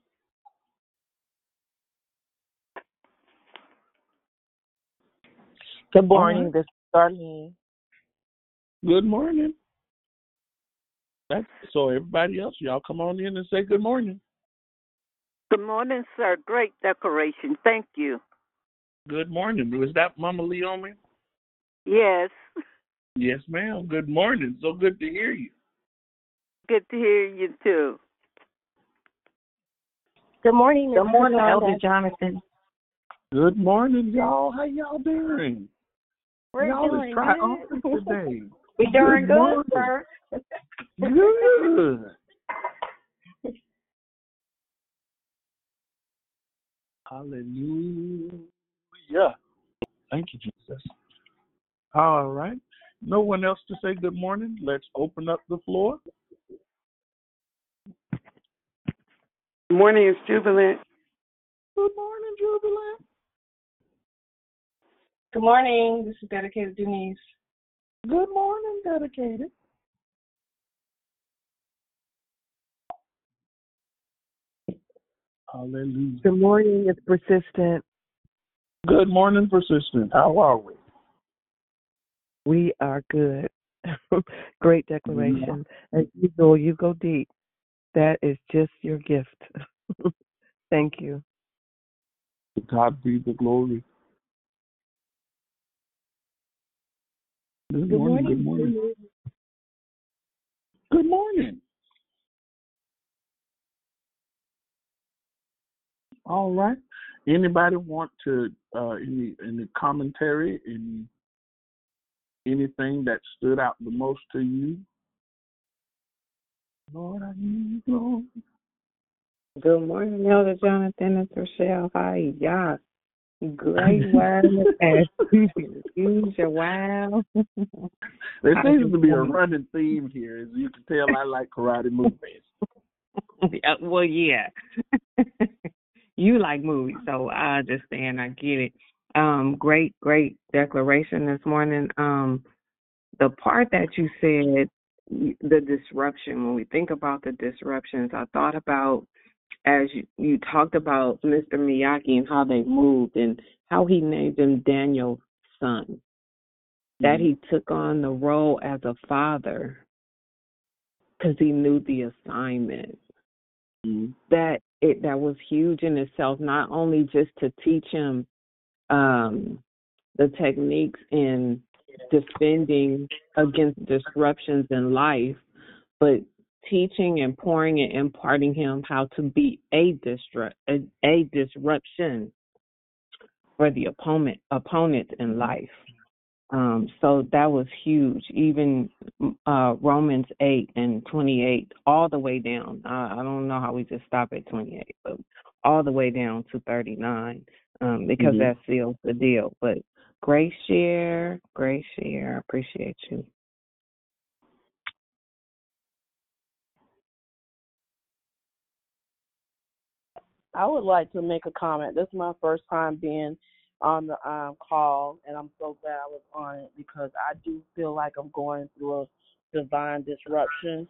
Good All morning. right. This is Darlene. Good morning. That's so everybody else, y'all come on in and say good morning. Good morning, sir. Great decoration. Thank you. Good morning. Was that Mama Leomi? Yes. Yes, ma'am. Good morning. So good to hear you. Good to hear you too. Good morning, Good morning, Elder Elder Jonathan. Good morning, y'all. How y'all doing? We're y'all doing is triumphant good. today. We're doing good, sir. Good. Hallelujah. Thank you, Jesus. All right. No one else to say good morning. Let's open up the floor. Good morning, it's Jubilant. Good morning, Jubilant. Good morning. This is Dedicated Denise. Good morning, dedicated. Hallelujah. Good morning. It's persistent. Good morning, persistent. How are we? We are good. Great declaration. As usual, you go deep. That is just your gift. Thank you. To God be the glory. Good, Good morning. morning. Good morning. Good morning. All right. Anybody want to uh any any commentary, any anything that stood out the most to you? Lord, I need you, Lord. Good morning, Elder Jonathan. It's Rochelle. Hi, y'all. Great wow as usual. There seems to be a running theme here. As you can tell, I like karate movies. Yeah, well, yeah. you like movies, so I understand. I get it. Um, great, great declaration this morning. Um, the part that you said, the disruption. When we think about the disruptions, I thought about as you, you talked about Mr. Miyagi and how they moved and how he named him Daniel's son. That he took on the role as a father because he knew the assignment. Mhm. That it that was huge in itself. Not only just to teach him um, the techniques in defending against disruptions in life, but teaching and pouring and imparting him how to be a disrupt a, a disruption for the opponent opponent in life. Um, so that was huge. Even uh, Romans eight and twenty eight, all the way down. I, I don't know how we just stop at twenty eight, but all the way down to thirty nine, um, because Mhm. that seals the deal. But great share, great share. I appreciate you. I would like to make a comment. This is my first time being on the um, call, and I'm so glad I was on it because I do feel like I'm going through a divine disruption,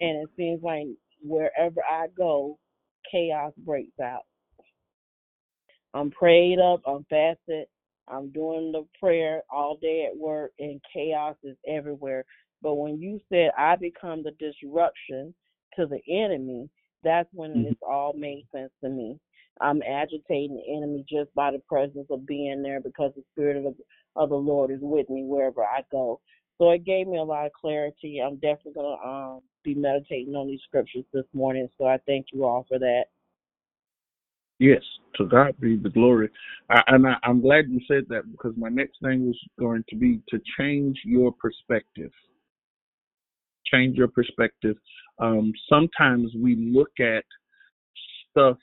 and it seems like wherever I go, chaos breaks out. I'm prayed up, I'm fasted, I'm doing the prayer all day at work, and chaos is everywhere. But when you said I become the disruption to the enemy, that's when Mhm. it's all made sense to me. I'm agitating the enemy just by the presence of being there because the spirit of the, of the Lord is with me wherever I go. So it gave me a lot of clarity. I'm definitely gonna um, be meditating on these scriptures this morning. So I thank you all for that. Yes, to God be the glory. I, and I, I'm glad you said that because my next thing was going to be to change your perspective. Change your perspective um, sometimes we look at stuff,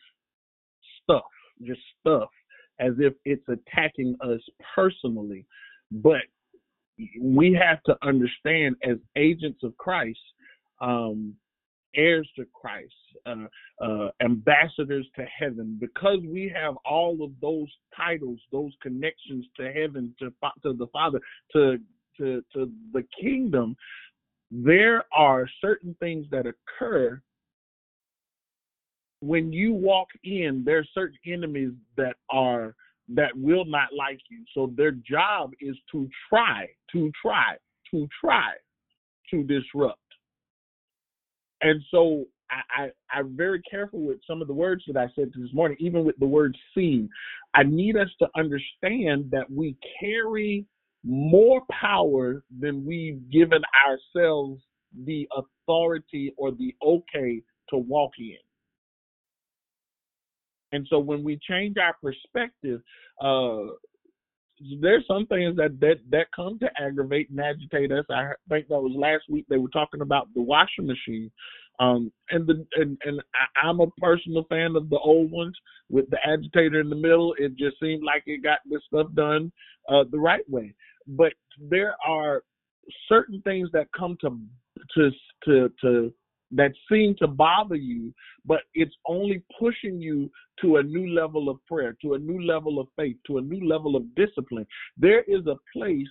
stuff, just stuff, as if it's attacking us personally. But we have to understand, as agents of Christ, um, heirs to Christ, uh, uh, ambassadors to heaven, because we have all of those titles, those connections to heaven, to to the Father, to to to the kingdom. There are certain things that occur when you walk in. There are certain enemies that are that will not like you. So their job is to try, to try, to try to disrupt. And so I, I, I'm very careful with some of the words that I said this morning, even with the word seen. I need us to understand that we carry more power than we've given ourselves the authority or the okay to walk in. And so when we change our perspective, uh, there's some things that, that that come to aggravate and agitate us. I think that was last week they were talking about the washing machine. Um, and the and, and I, I'm a personal fan of the old ones with the agitator in the middle. It just seemed like it got this stuff done uh, the right way. But there are certain things that come to to to to that seem to bother you, but it's only pushing you to a new level of prayer, to a new level of faith, to a new level of discipline. There is a place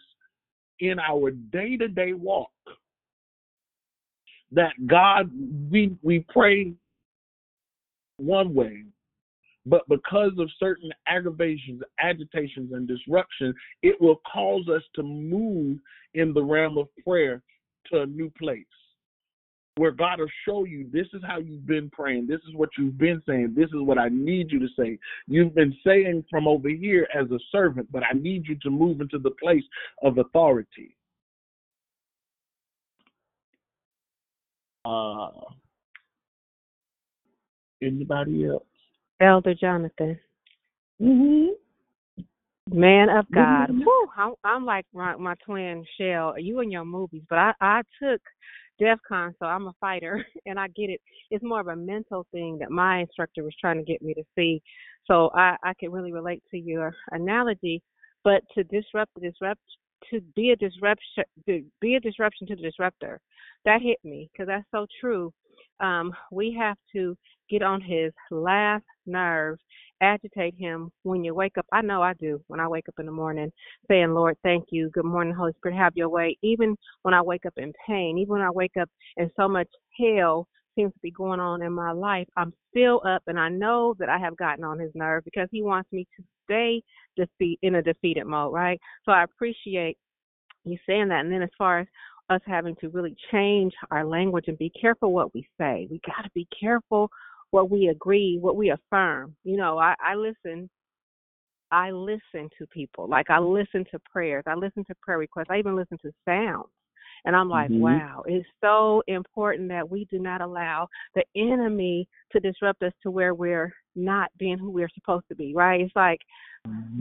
in our day to day walk that God, we, we pray one way, but because of certain aggravations, agitations, and disruptions, it will cause us to move in the realm of prayer to a new place where God will show you this is how you've been praying, this is what you've been saying, this is what I need you to say. You've been saying from over here as a servant, but I need you to move into the place of authority. Uh, anybody else? Elder Jonathan. Mm-hmm. Man of God. Whew, I'm, I'm like my, my twin Shell. You in your movies, but I I took DEF CON, so I'm a fighter, and I get it. It's more of a mental thing that my instructor was trying to get me to see. So I I can really relate to your analogy. But to disrupt the disrupt to be a disruption to be a disruption to the disruptor, that hit me because that's so true. Um, we have to get on his last nerve, agitate him when you wake up. I know I do when I wake up in the morning, saying, Lord, thank you. Good morning, Holy Spirit, have your way. Even when I wake up in pain, even when I wake up and so much hell seems to be going on in my life, I'm still up and I know that I have gotten on his nerve because he wants me to stay defeat in a defeated mode, right? So I appreciate you saying that. And then as far as us having to really change our language and be careful what we say. We got to be careful what we agree, what we affirm. You know, I, I listen. I listen to people. Like I listen to prayers. I listen to prayer requests. I even listen to sounds. And I'm like, Mhm. wow, it's so important that we do not allow the enemy to disrupt us to where we're not being who we're supposed to be, right? It's like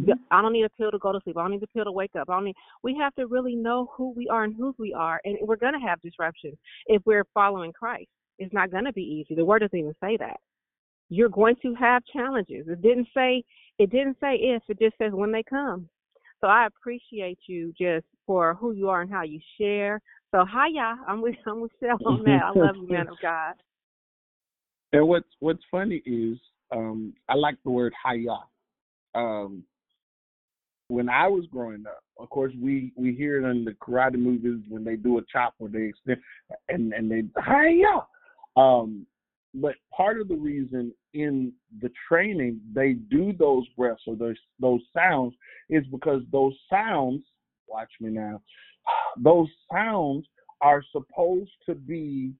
the- I don't need a pill to go to sleep. I don't need a pill to wake up. I don't need. We have to really know who we are and whose we are, and we're going to have disruption if we're following Christ. It's not going to be easy. The Word doesn't even say that. You're going to have challenges. It didn't say. It didn't say if. It just says when they come. So I appreciate you just for who you are and how you share. So hiya, I'm with I'm with Shell on that. I love you, man of God. And what's what's funny is um, I like the word haya. Um, when I was growing up, of course, we we hear it in the karate movies when they do a chop or they extend and and they haya. Um, but part of the reason in the training they do those breaths or those those sounds is because those sounds. Watch me now. Those sounds are supposed to be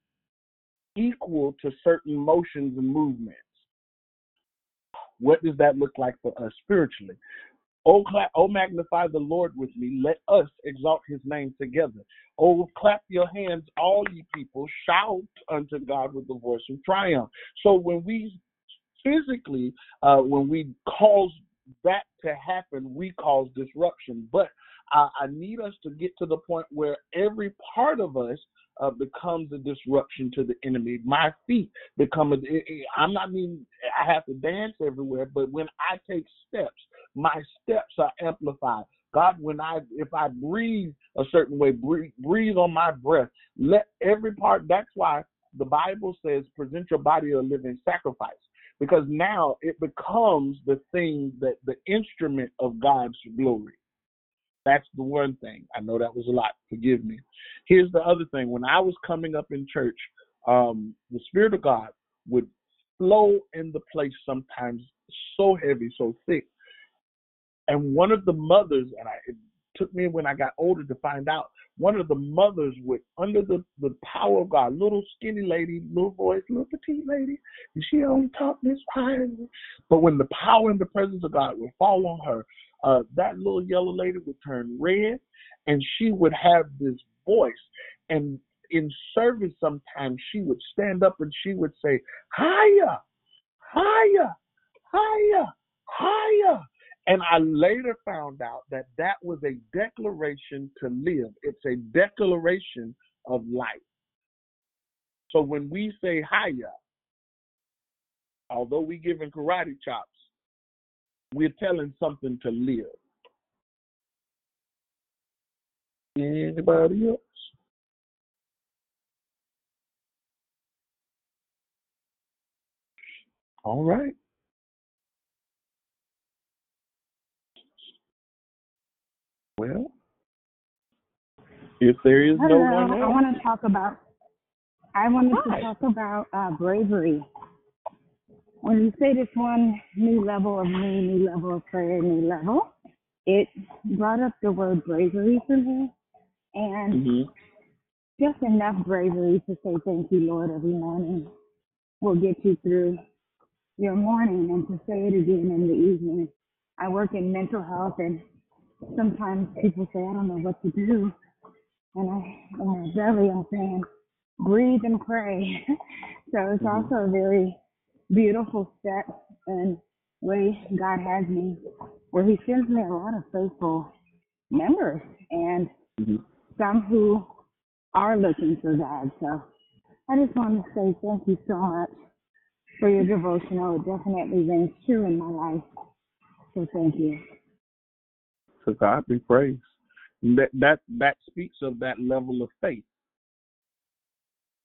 equal to certain motions and movements. What does that look like for us spiritually? Oh, clap, oh, magnify the Lord with me. Let us exalt his name together. Oh, clap your hands, all ye people. Shout unto God with the voice of triumph. So when we physically, uh, when we cause that to happen, we cause disruption. But I, I need us to get to the point where every part of us uh, becomes a disruption to the enemy. My feet become a. I'm not mean I have to dance everywhere, but when I take steps, my steps are amplified. God, when I if I breathe a certain way, breathe, breathe on my breath. Let every part. That's why the Bible says, present your body a living sacrifice, because now it becomes the thing that the instrument of God's glory. That's the one thing. I know that was a lot. Forgive me. Here's the other thing. When I was coming up in church, um, the Spirit of God would flow in the place sometimes so heavy, so thick. And one of the mothers, and I, it took me when I got older to find out, one of the mothers would, under the, the power of God, little skinny lady, little voice, little petite lady, and she only talked this high. But when the power and the presence of God would fall on her, uh, that little yellow lady would turn red, and she would have this voice. And in service, sometimes she would stand up and she would say, "Higher, higher, higher, higher." And I later found out that that was a declaration to live. It's a declaration of life. So when we say higher, although we're giving karate chops, we're telling something to live. Anybody else? All right. Well, if there is no one I want to talk about. I wanted to talk about uh, bravery. When you say this one new level of me, new level of prayer, new level, it brought up the word bravery for me, and Mm-hmm. just enough bravery to say thank you, Lord, every morning will get you through your morning, and to say it again in the evening. I work in mental health, and sometimes people say I don't know what to do, and I, in my belly, I'm saying, breathe and pray. so it's mm-hmm. also a very beautiful step and way God has me, where He sends me a lot of faithful members and mm-hmm. some who are looking for God. So I just want to say thank you so much for your devotional. It definitely rings true in my life. So thank you. To God be praised. That that that speaks of that level of faith.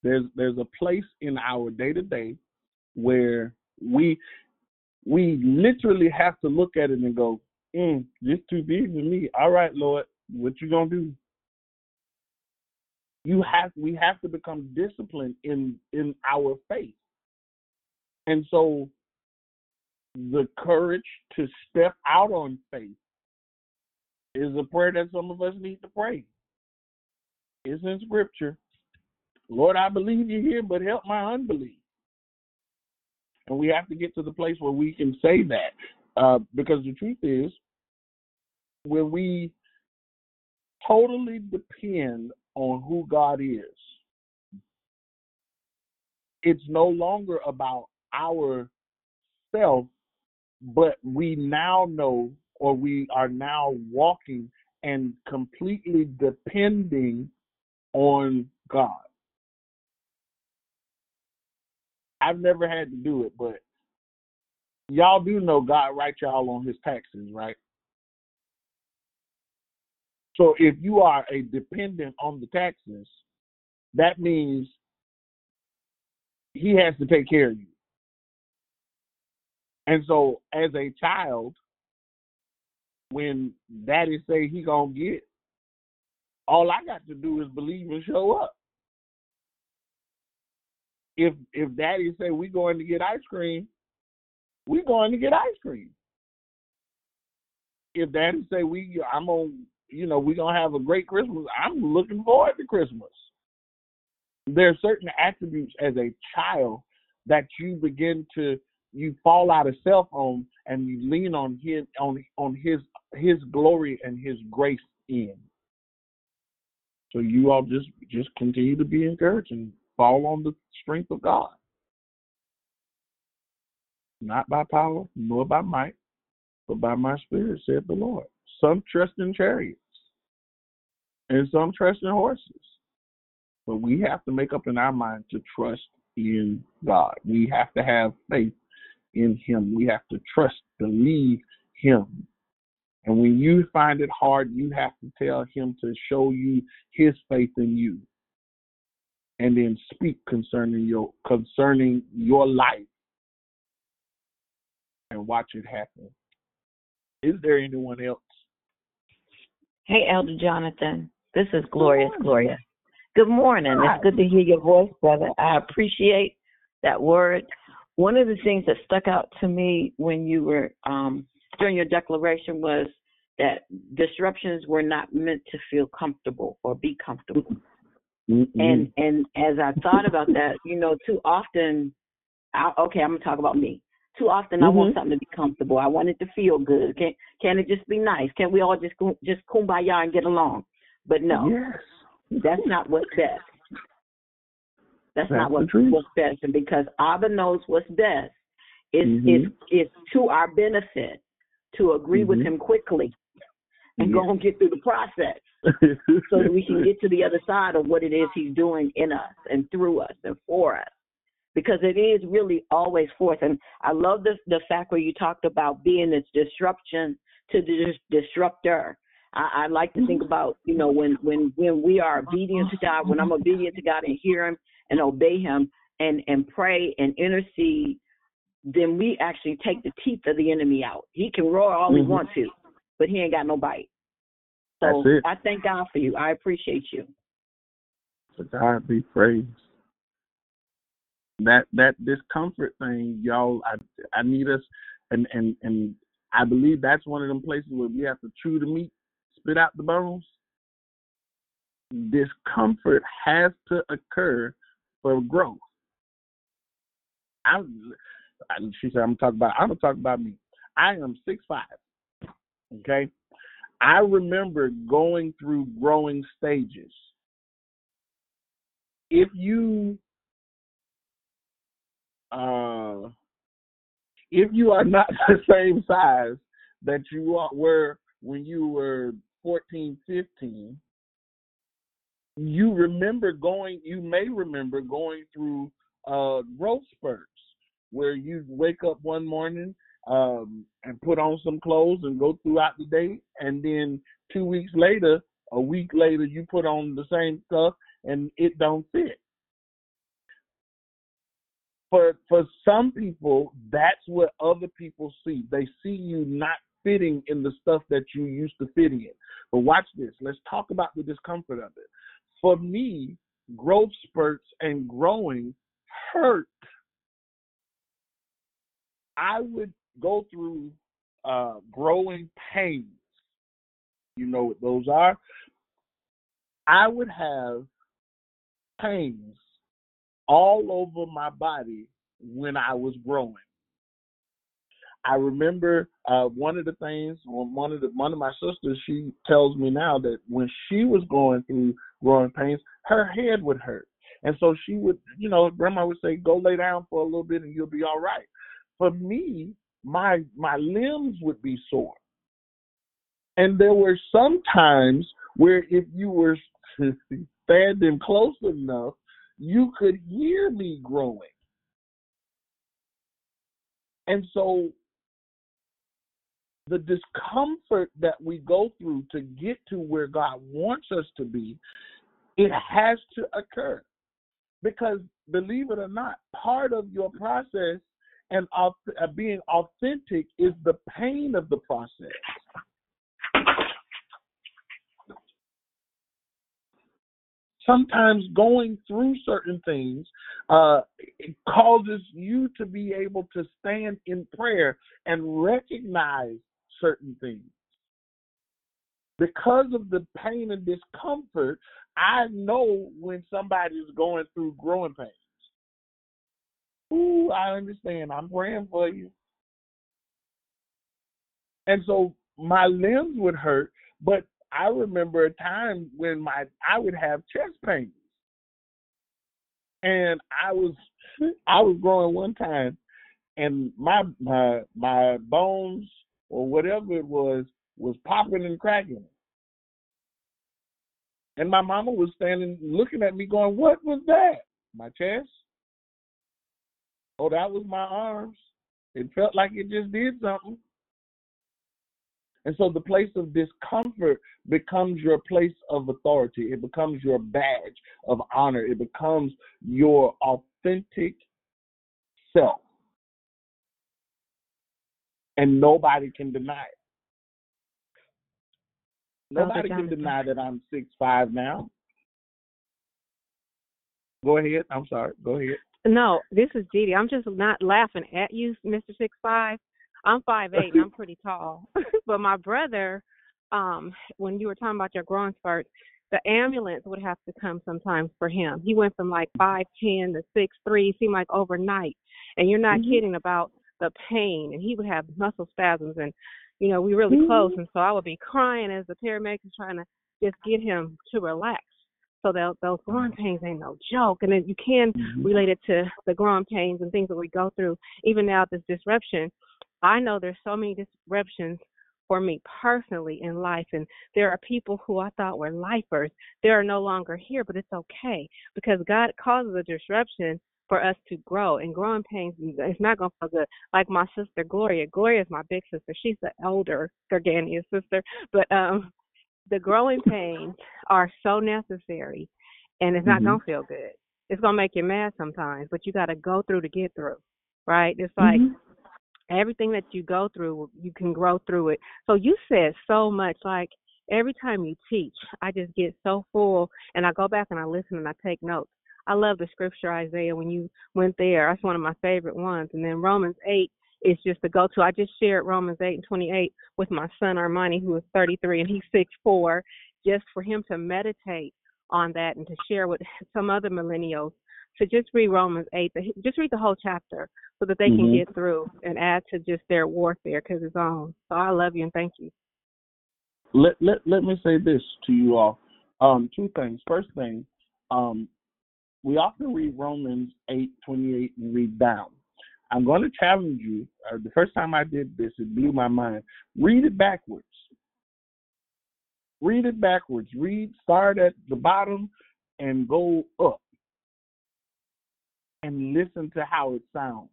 There's there's a place in our day to day where we we literally have to look at it and go, mm, this too big for me. All right, Lord, what you gonna do? You have we have to become disciplined in in our faith. And so the courage to step out on faith is a prayer that some of us need to pray. It's in scripture. Lord, I believe you're here, but help my unbelief. And we have to get to the place where we can say that. Uh, because the truth is, when we totally depend on who God is, it's no longer about our self, but we now know or we are now walking and completely depending on God. I've never had to do it, but y'all do know God writes y'all on his taxes, right? So if you are a dependent on the taxes, that means he has to take care of you. And so as a child, when daddy say he gonna get, all I got to do is believe and show up. If if daddy say we going to get ice cream, we going to get ice cream. If daddy say we I'm on you know, we gonna have a great Christmas, I'm looking forward to Christmas. There are certain attributes as a child that you begin to you fall out of self on and you lean on his on on his his glory and his grace in. So you all just just continue to be encouraged and fall on the strength of God. Not by power, nor by might, but by my spirit, said the Lord. Some trust in chariots, and some trust in horses. But we have to make up in our mind to trust in God. We have to have faith in Him. We have to trust, believe Him. And when you find it hard, you have to tell Him to show you His faith in you, and then speak concerning your concerning your life, and watch it happen. Is there anyone else? Hey, Elder Jonathan. This is Glorious Gloria. Good morning. It's good to hear your voice, brother. I appreciate that word. One of the things that stuck out to me when you were um, during your declaration was that disruptions were not meant to feel comfortable or be comfortable. Mm-hmm. And and as I thought about that, you know, too often, I, okay, I'm gonna talk about me. Too often, I want Mhm. something to be comfortable. I want it to feel good. Can can it just be nice? Can we all just just kumbaya and get along? But no, Yes. that's not what's best. That's, That's not what, what's best. And because Abba knows what's best, it's, Mhm. it's, it's to our benefit to agree with Mhm. him quickly and go and get through the process so that we can get to the other side of what it is he's doing in us and through us and for us. Because it is really always for us. And I love the the fact where you talked about being this disruption to the dis- disruptor. I, I like to think about, you know, when when when we are obedient to God, when I'm obedient to God and hear him and obey him and and pray and intercede, then we actually take the teeth of the enemy out. He can roar all he Mhm. wants to, but he ain't got no bite. So I thank God for you. I appreciate you. To God be praised. That that discomfort thing, y'all. I I need us, and and and I believe that's one of them places where we have to chew the meat, spit out the bones. Discomfort has to occur for growth. I, I she said I'm talking about. I'm gonna talk about me. I am six five. Okay, I remember going through growing stages. If you uh, if you are not the same size that you were when you were 14, 15, you remember going, you may remember going through uh, growth spurts where you wake up one morning um, and put on some clothes and go throughout the day, and then two weeks later, a week later, you put on the same stuff and it don't fit for for some people, that's what other people see. They see you not fitting in the stuff that you used to fit in. But watch this. Let's talk about the discomfort of it. For me, growth spurts and growing hurt. I would go through uh, growing pains. You know what those are? I would have pains all over my body when I was growing. I remember uh, one of the things, one of the one of my sisters, she tells me now that when she was going through growing pains, her head would hurt, and so she would, you know, grandma would say, "Go lay down for a little bit, and you'll be all right." For me, my my limbs would be sore, and there were some times where if you were standing close enough, you could hear me growing. And so the discomfort that we go through to get to where God wants us to be, it has to occur. Because believe it or not, part of your process and uh, being authentic is the pain of the process. Sometimes going through certain things uh, causes you to be able to stand in prayer and recognize certain things. Because of the pain and discomfort, I know when somebody is going through growing pains. Ooh, I understand. I'm praying for you. And so my limbs would hurt, but I remember a time when my I would have chest pains. And I was I was growing one time and my my my bones or whatever it was was popping and cracking. And my mama was standing looking at me going, What was that? My chest? Oh, that was my arms. It felt like it just did something. And so the place of discomfort becomes your place of authority. It becomes your badge of honor. It becomes your authentic self. And nobody can deny it. Nobody can deny that I'm six five now. Go ahead. I'm sorry. Go ahead. No, this is Didi. I'm just not laughing at you, Mr. Six Five. I'm five eight and I'm pretty tall. but my brother, um, when you were talking about your growing spurts, the ambulance would have to come sometimes for him. He went from like five ten to six three, seemed like overnight. And you're not Mm-hmm. kidding about the pain and he would have muscle spasms and you know, we were really close Mm-hmm. and so I would be crying as the paramedics trying to just get him to relax. So that those growing pains ain't no joke. And then you can relate it to the growing pains and things that we go through. Even now this disruption, I know there's so many disruptions for me personally in life and there are people who I thought were lifers. They are no longer here, but it's okay because God causes a disruption for us to grow and growing pains it's not gonna feel good. Like my sister Gloria. Gloria is my big sister. She's the elder Gargania's sister. But um the growing pains are so necessary and it's not Mhm. gonna feel good. It's gonna make you mad sometimes, but you gotta go through to get through. Right? It's like Mhm. everything that you go through, you can grow through it. So you said so much. Like every time you teach, I just get so full, and I go back and I listen and I take notes. I love the scripture Isaiah when you went there. That's one of my favorite ones. And then Romans eight is just the go to. I just shared Romans eight and twenty eight with my son Armani, who is thirty three and he's six four, just for him to meditate on that and to share with some other millennials to just read Romans 8, just read the whole chapter so that they can Mhm. get through and add to just their warfare because it's on. So I love you and thank you. let let let me say this to you all. Um, two things. First thing, um, we often read Romans eight twenty eight and read down. I'm going to challenge you. Uh, the first time I did this, it blew my mind. Read it backwards. Read it backwards. Read start at the bottom and go up, and listen to how it sounds.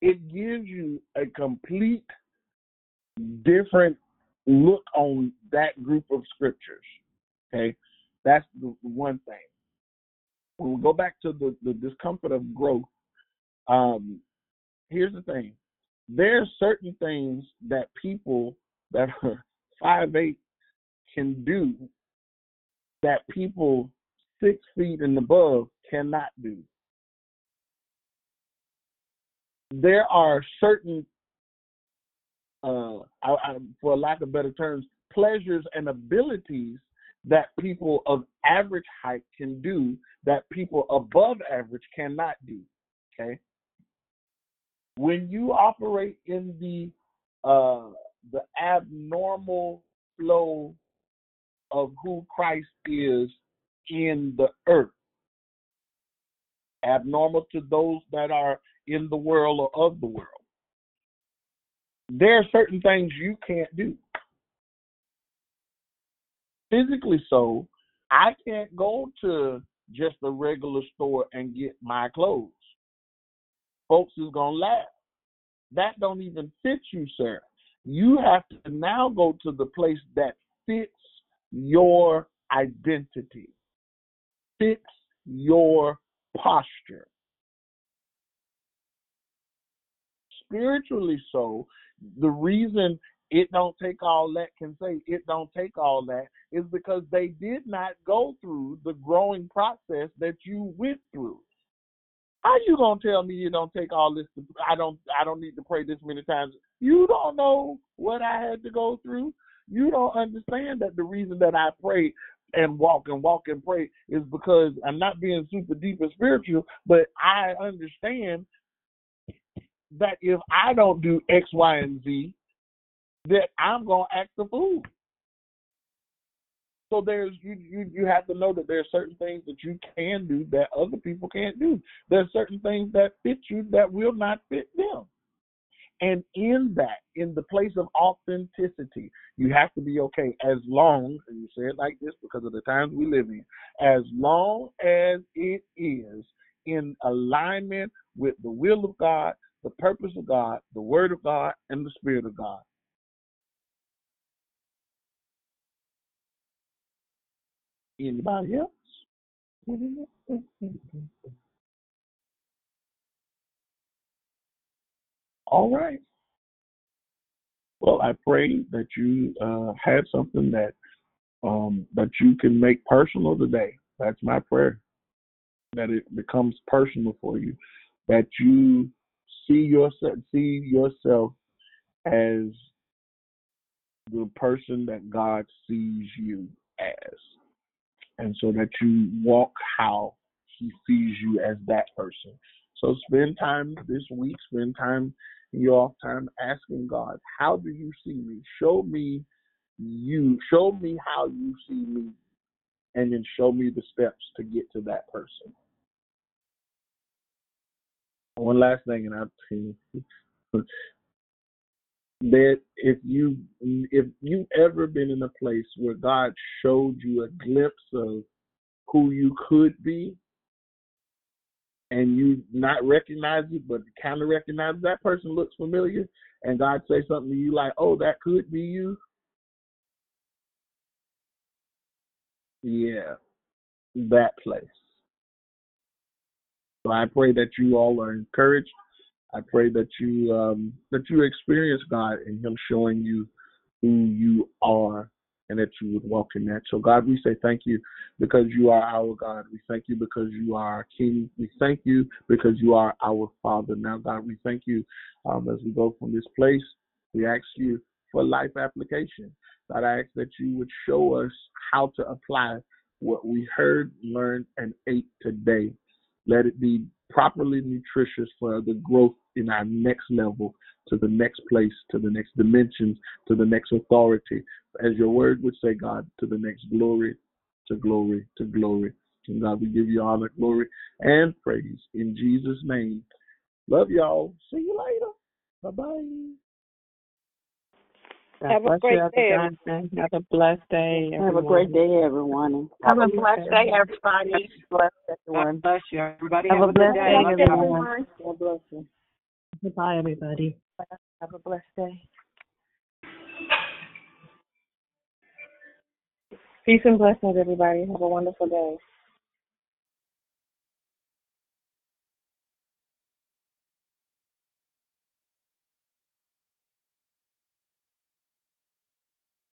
It gives you a complete different look on that group of scriptures. Okay, that's the one thing. When we go back to the, the discomfort of growth, um, here's the thing: there are certain things that people that are five eight can do that people six feet and above cannot do. There are certain uh, I, I, for lack of better terms, pleasures and abilities that people of average height can do that people above average cannot do. Okay. When you operate in the uh, the abnormal flow of who Christ is in the earth, abnormal to those that are in the world or of the world there are certain things you can't do. Physically so, I can't go to just a regular store and get my clothes. Folks is gonna laugh. That don't even fit you, sir. You have to now go to the place that fits your identity, fits your posture. Spiritually so, the reason it don't take all that can say it don't take all that is because they did not go through the growing process that you went through. How you gonna tell me you don't take all this? To, I don't. I don't need to pray this many times. You don't know what I had to go through. You don't understand that the reason that I pray and walk and walk and pray is because I'm not being super deep and spiritual, but I understand that if I don't do X, Y, and Z, that I'm gonna act the fool. So there's you you you have to know that there are certain things that you can do that other people can't do. There's certain things that fit you that will not fit them. And in that, in the place of authenticity, you have to be okay as long, and you say it like this because of the times we live in, as long as it is in alignment with the will of God, the purpose of God, the word of God, and the spirit of God. Anybody else? All right. Well, I pray that you uh, had something that um, that you can make personal today. That's my prayer. That it becomes personal for you. That you see yourself see yourself as the person that God sees you as, and so that you walk how He sees you as that person. So spend time this week. Spend time in your off time asking God, "How do you see me? Show me you. Show me how you see me, and then show me the steps to get to that person." One last thing, and I'll that if you if you've ever been in a place where God showed you a glimpse of who you could be and you not recognize it but kind of recognize that person looks familiar and God say something to you like, "Oh, that could be you." Yeah. That place. So I pray that you all are encouraged. I pray that you um that you experience God and him showing you who you are and that you would walk in that. So, God, we say thank you because you are our God. We thank you because you are our King. We thank you because you are our Father. Now, God, we thank you um, as we go from this place. We ask you for life application. God, I ask that you would show us how to apply what we heard, learned, and ate today. Let it be properly nutritious for the growth in our next level, to the next place, to the next dimensions, to the next authority. As your word would say, God, to the next glory, to glory, to glory. And God, we give you honor, glory, and praise in Jesus' name. Love y'all. See you later. Bye bye. Have a great day. Have a blessed day, Have a great day, everyone. Have a blessed day, everybody. Bless everyone. God bless you, everybody. Have Have, a a blessed day. day, everyone. God bless you. Goodbye, everybody. Have a blessed day. Peace and blessings, everybody. Have a wonderful day.